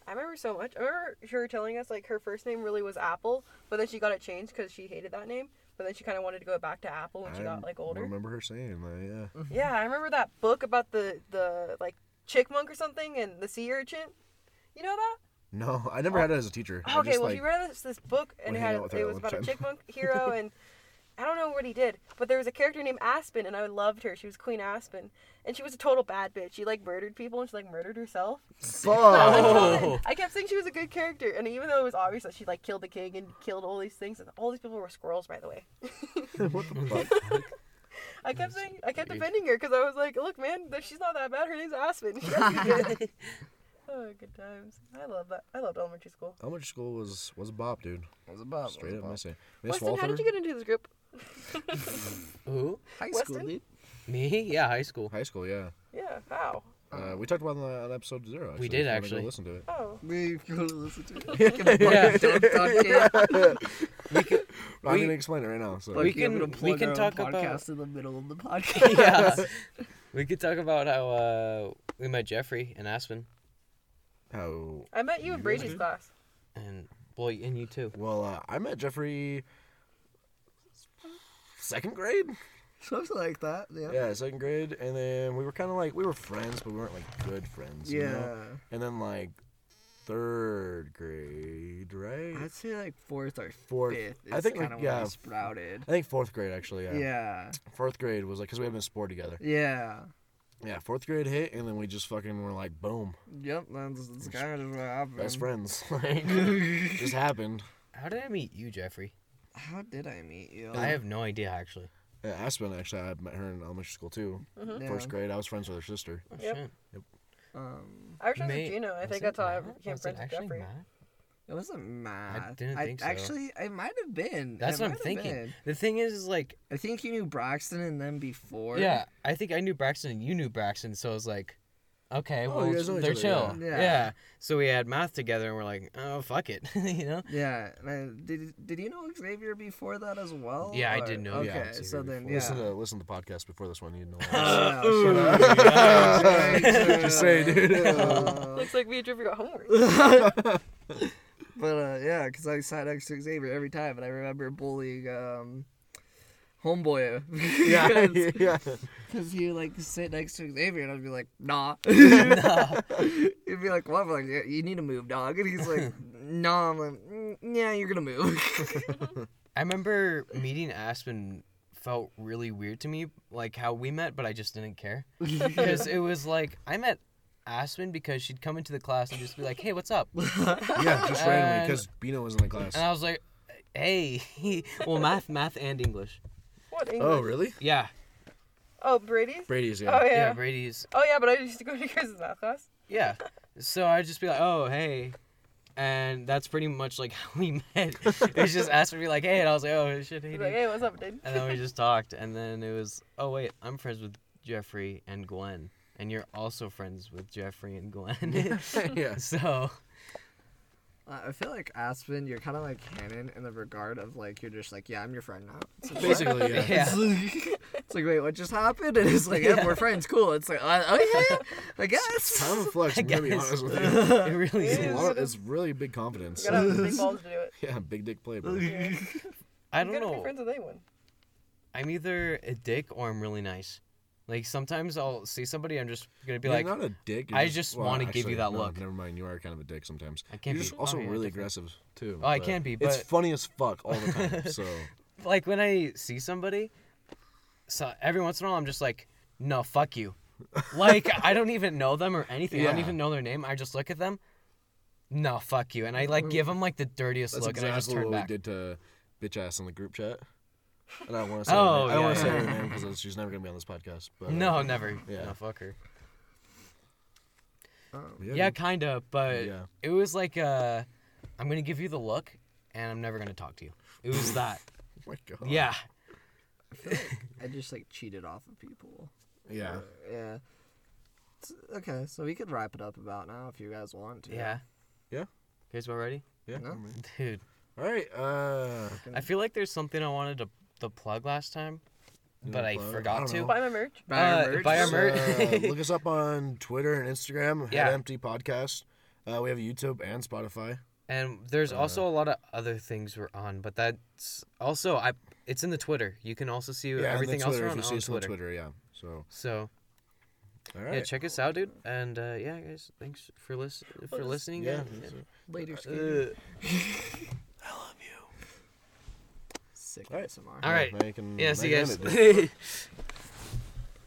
I remember so much. I remember her telling us like her first name really was Apple, but then she got it changed because she hated that name. But then she kind of wanted to go back to Apple when she got like older. I remember her saying that, yeah. Mm-hmm. Yeah, I remember that book about the the like chickmunk or something and the sea urchin. You know that? No, I never oh. had it as a teacher. Okay, just, well, like, she read this, this book and it had out with her it was the about a chickmunk hero and I don't know what he did, but there was a character named Aspen, and I loved her. She was Queen Aspen, and she was a total bad bitch. She like murdered people, and she like murdered herself. Oh. I kept saying she was a good character, and even though it was obvious that she like killed the king and killed all these things, and all these people were squirrels, by the way. what the fuck? I kept saying, I kept defending her because I was like, look, man, she's not that bad. Her name's Aspen. She has to be good. oh, good times. I love that. I loved elementary school. Elementary school was was a bop, dude. What's about? Straight up, I say. Miss Weston, how did you get into this group? Who? High school, Weston? dude. Me? Yeah, high school. High school, yeah. Yeah, how? Uh, we talked about it on, the, on episode zero. Actually, We did, if you wanna actually. Go listen to it. Oh, We go to listen to it. Yeah. Dunked on kid. We could, I'm We- gonna explain it right now. So We Like, you're can- gonna we plug can our talk own about- podcast in the middle of the podcast. yeah. we could talk about how uh, we met Jeffrey and Aspen, how I met you in You guys Brady's class. and boy, and you too. well uh, I met Jeffrey second grade. Something like that. Yeah. Yeah, second grade, and then we were kind of like we were friends, but we weren't like good friends. you Yeah. know? And then like third grade, right? I'd say like fourth or Fourth. fifth. I think, kind like, of where I yeah, sprouted. I think fourth grade actually. Yeah. Yeah. Fourth grade was like because we had been sport together. Yeah. Yeah, fourth grade hit, and then we just fucking were like, boom, Yep. That's, that's kind of what happened. best friends. like, just happened. How did I meet you, Jeffrey? How did I meet you? I have no idea actually. Yeah, Aspen actually, I met her in elementary school too. Yeah. First grade, I was friends with her sister. Oh, Yep. shit. Um, I was friends with Gino. I think that's how I Matt? became Was it friends with Jeffrey. Matt? it wasn't math. I didn't think so. Actually, it might have been. That's It what I'm thinking. been. The thing is, is like, I think you knew Braxton and them before. yeah, I think I knew Braxton and you knew Braxton, so I was like, okay, Oh, well, you guys know each they're other, chill. yeah. Yeah. Yeah. So we had math together, and we're like, oh, fuck it, you know? Yeah. and I, did Did you know Xavier before that as well? Yeah, I or- did know Okay, yeah, so then yeah. Listen to listen to the podcast before this one. You know. Uh, Ooh, shut up. Just say, dude. Uh, Looks like me and Jeffrey got homework. but uh, yeah, because I sat next to Xavier every time, and I remember bullying um, homeboy. yeah, yeah. Because he like sit next to Xavier, and I'd be like, nah. Nah. He'd be like, what? I'm like, yeah, you need to move, dog. And he's like, nah. I'm like, "Mm, yeah, you're gonna move. I remember meeting Aspen felt really weird to me, like how we met, but I just didn't care. Because it was like, I met Aspen because she'd come into the class and just be like, hey, what's up? Yeah, just randomly because Bino was in the class. And I was like, hey. well, math, math and English. What English? Oh, really? Yeah. Oh, Brady's? Brady's, yeah. Oh, Yeah, yeah. Brady's. Oh, yeah, but I used to go to Chris's math class. Yeah. So I'd just be like, oh, hey. And that's pretty much like how we met. it was just asked me like, hey, and I was like, oh shit, hey, He's dude. like, hey, what's up, dude? And then we just talked, and then it was, oh wait, I'm friends with Jeffrey and Glenn, and you're also friends with Jeffrey and Glenn. yeah. so Uh, I feel like Aspen, you're kind of like Hannon in the regard of like you're just like, yeah, I'm your friend now. It's like, Basically, yeah. Yeah. It's like, it's like, wait, what just happened? And it's like, yeah, Yeah. we're friends, cool. It's like, uh, oh yeah, I guess. It's kind of a flex. I'm gonna be honest with you. it really It's, a is. lot of, it's really big confidence. You gotta have big balls to do it. Yeah, big dick play, bro. Yeah. I don't gotta be know. friends with anyone. I'm either a dick or I'm really nice. Like sometimes I'll see somebody, I'm just gonna be You're like, not a dick. you're I just well, wanna give you that no, look. Never mind. You are kind of a dick sometimes. I can't You're be. just oh, also oh, yeah, really definitely. aggressive too. Oh, I but can be, it's funny as fuck all the time. So Like when I see somebody, so every once in a while I'm just like, no, fuck you. Like I don't even know them or anything. I don't even know their name. I just look at them. No, fuck you, and I like give them like the dirtiest that's look, and I just turn what back. we did to bitch ass in the group chat. And I don't want to say. Oh, her name. I don't yeah, want to say her name because she's never gonna be on this podcast. But uh, No, never. Yeah. No, fuck her. Um, Yeah, dude. kinda, but Yeah. it was like, uh, I'm gonna give you the look, and I'm never gonna talk to you. It was that. Oh my god. yeah. I like I just like cheated off of people. Yeah. Uh, yeah. S- Okay, so we could wrap it up about now if you guys want to. Yeah. Yeah. You guys all ready? Yeah. No? Dude, All right. Uh, I feel like there's something I wanted to, to plug last time, You but I plug? I forgot don't to. know. Buy my merch. Buy our Uh, merch. buy our Just, merch. uh, look us up on Twitter and Instagram. Yeah. Head Empty Podcast. Uh, we have YouTube and Spotify. And there's Uh, also a lot of other things we're on, but that's also I. It's in the Twitter. You can also see Yeah, and the everything else Twitter, we're if on, you see on us on Twitter. Twitter, yeah. So, So all yeah, check us out, dude. And uh, yeah, guys, thanks for listen for listening. Yeah. guys. Later, Uh, I love you. Sick All right. ASMR. All right. Now you can- Yeah, now see you guys. end it, dude.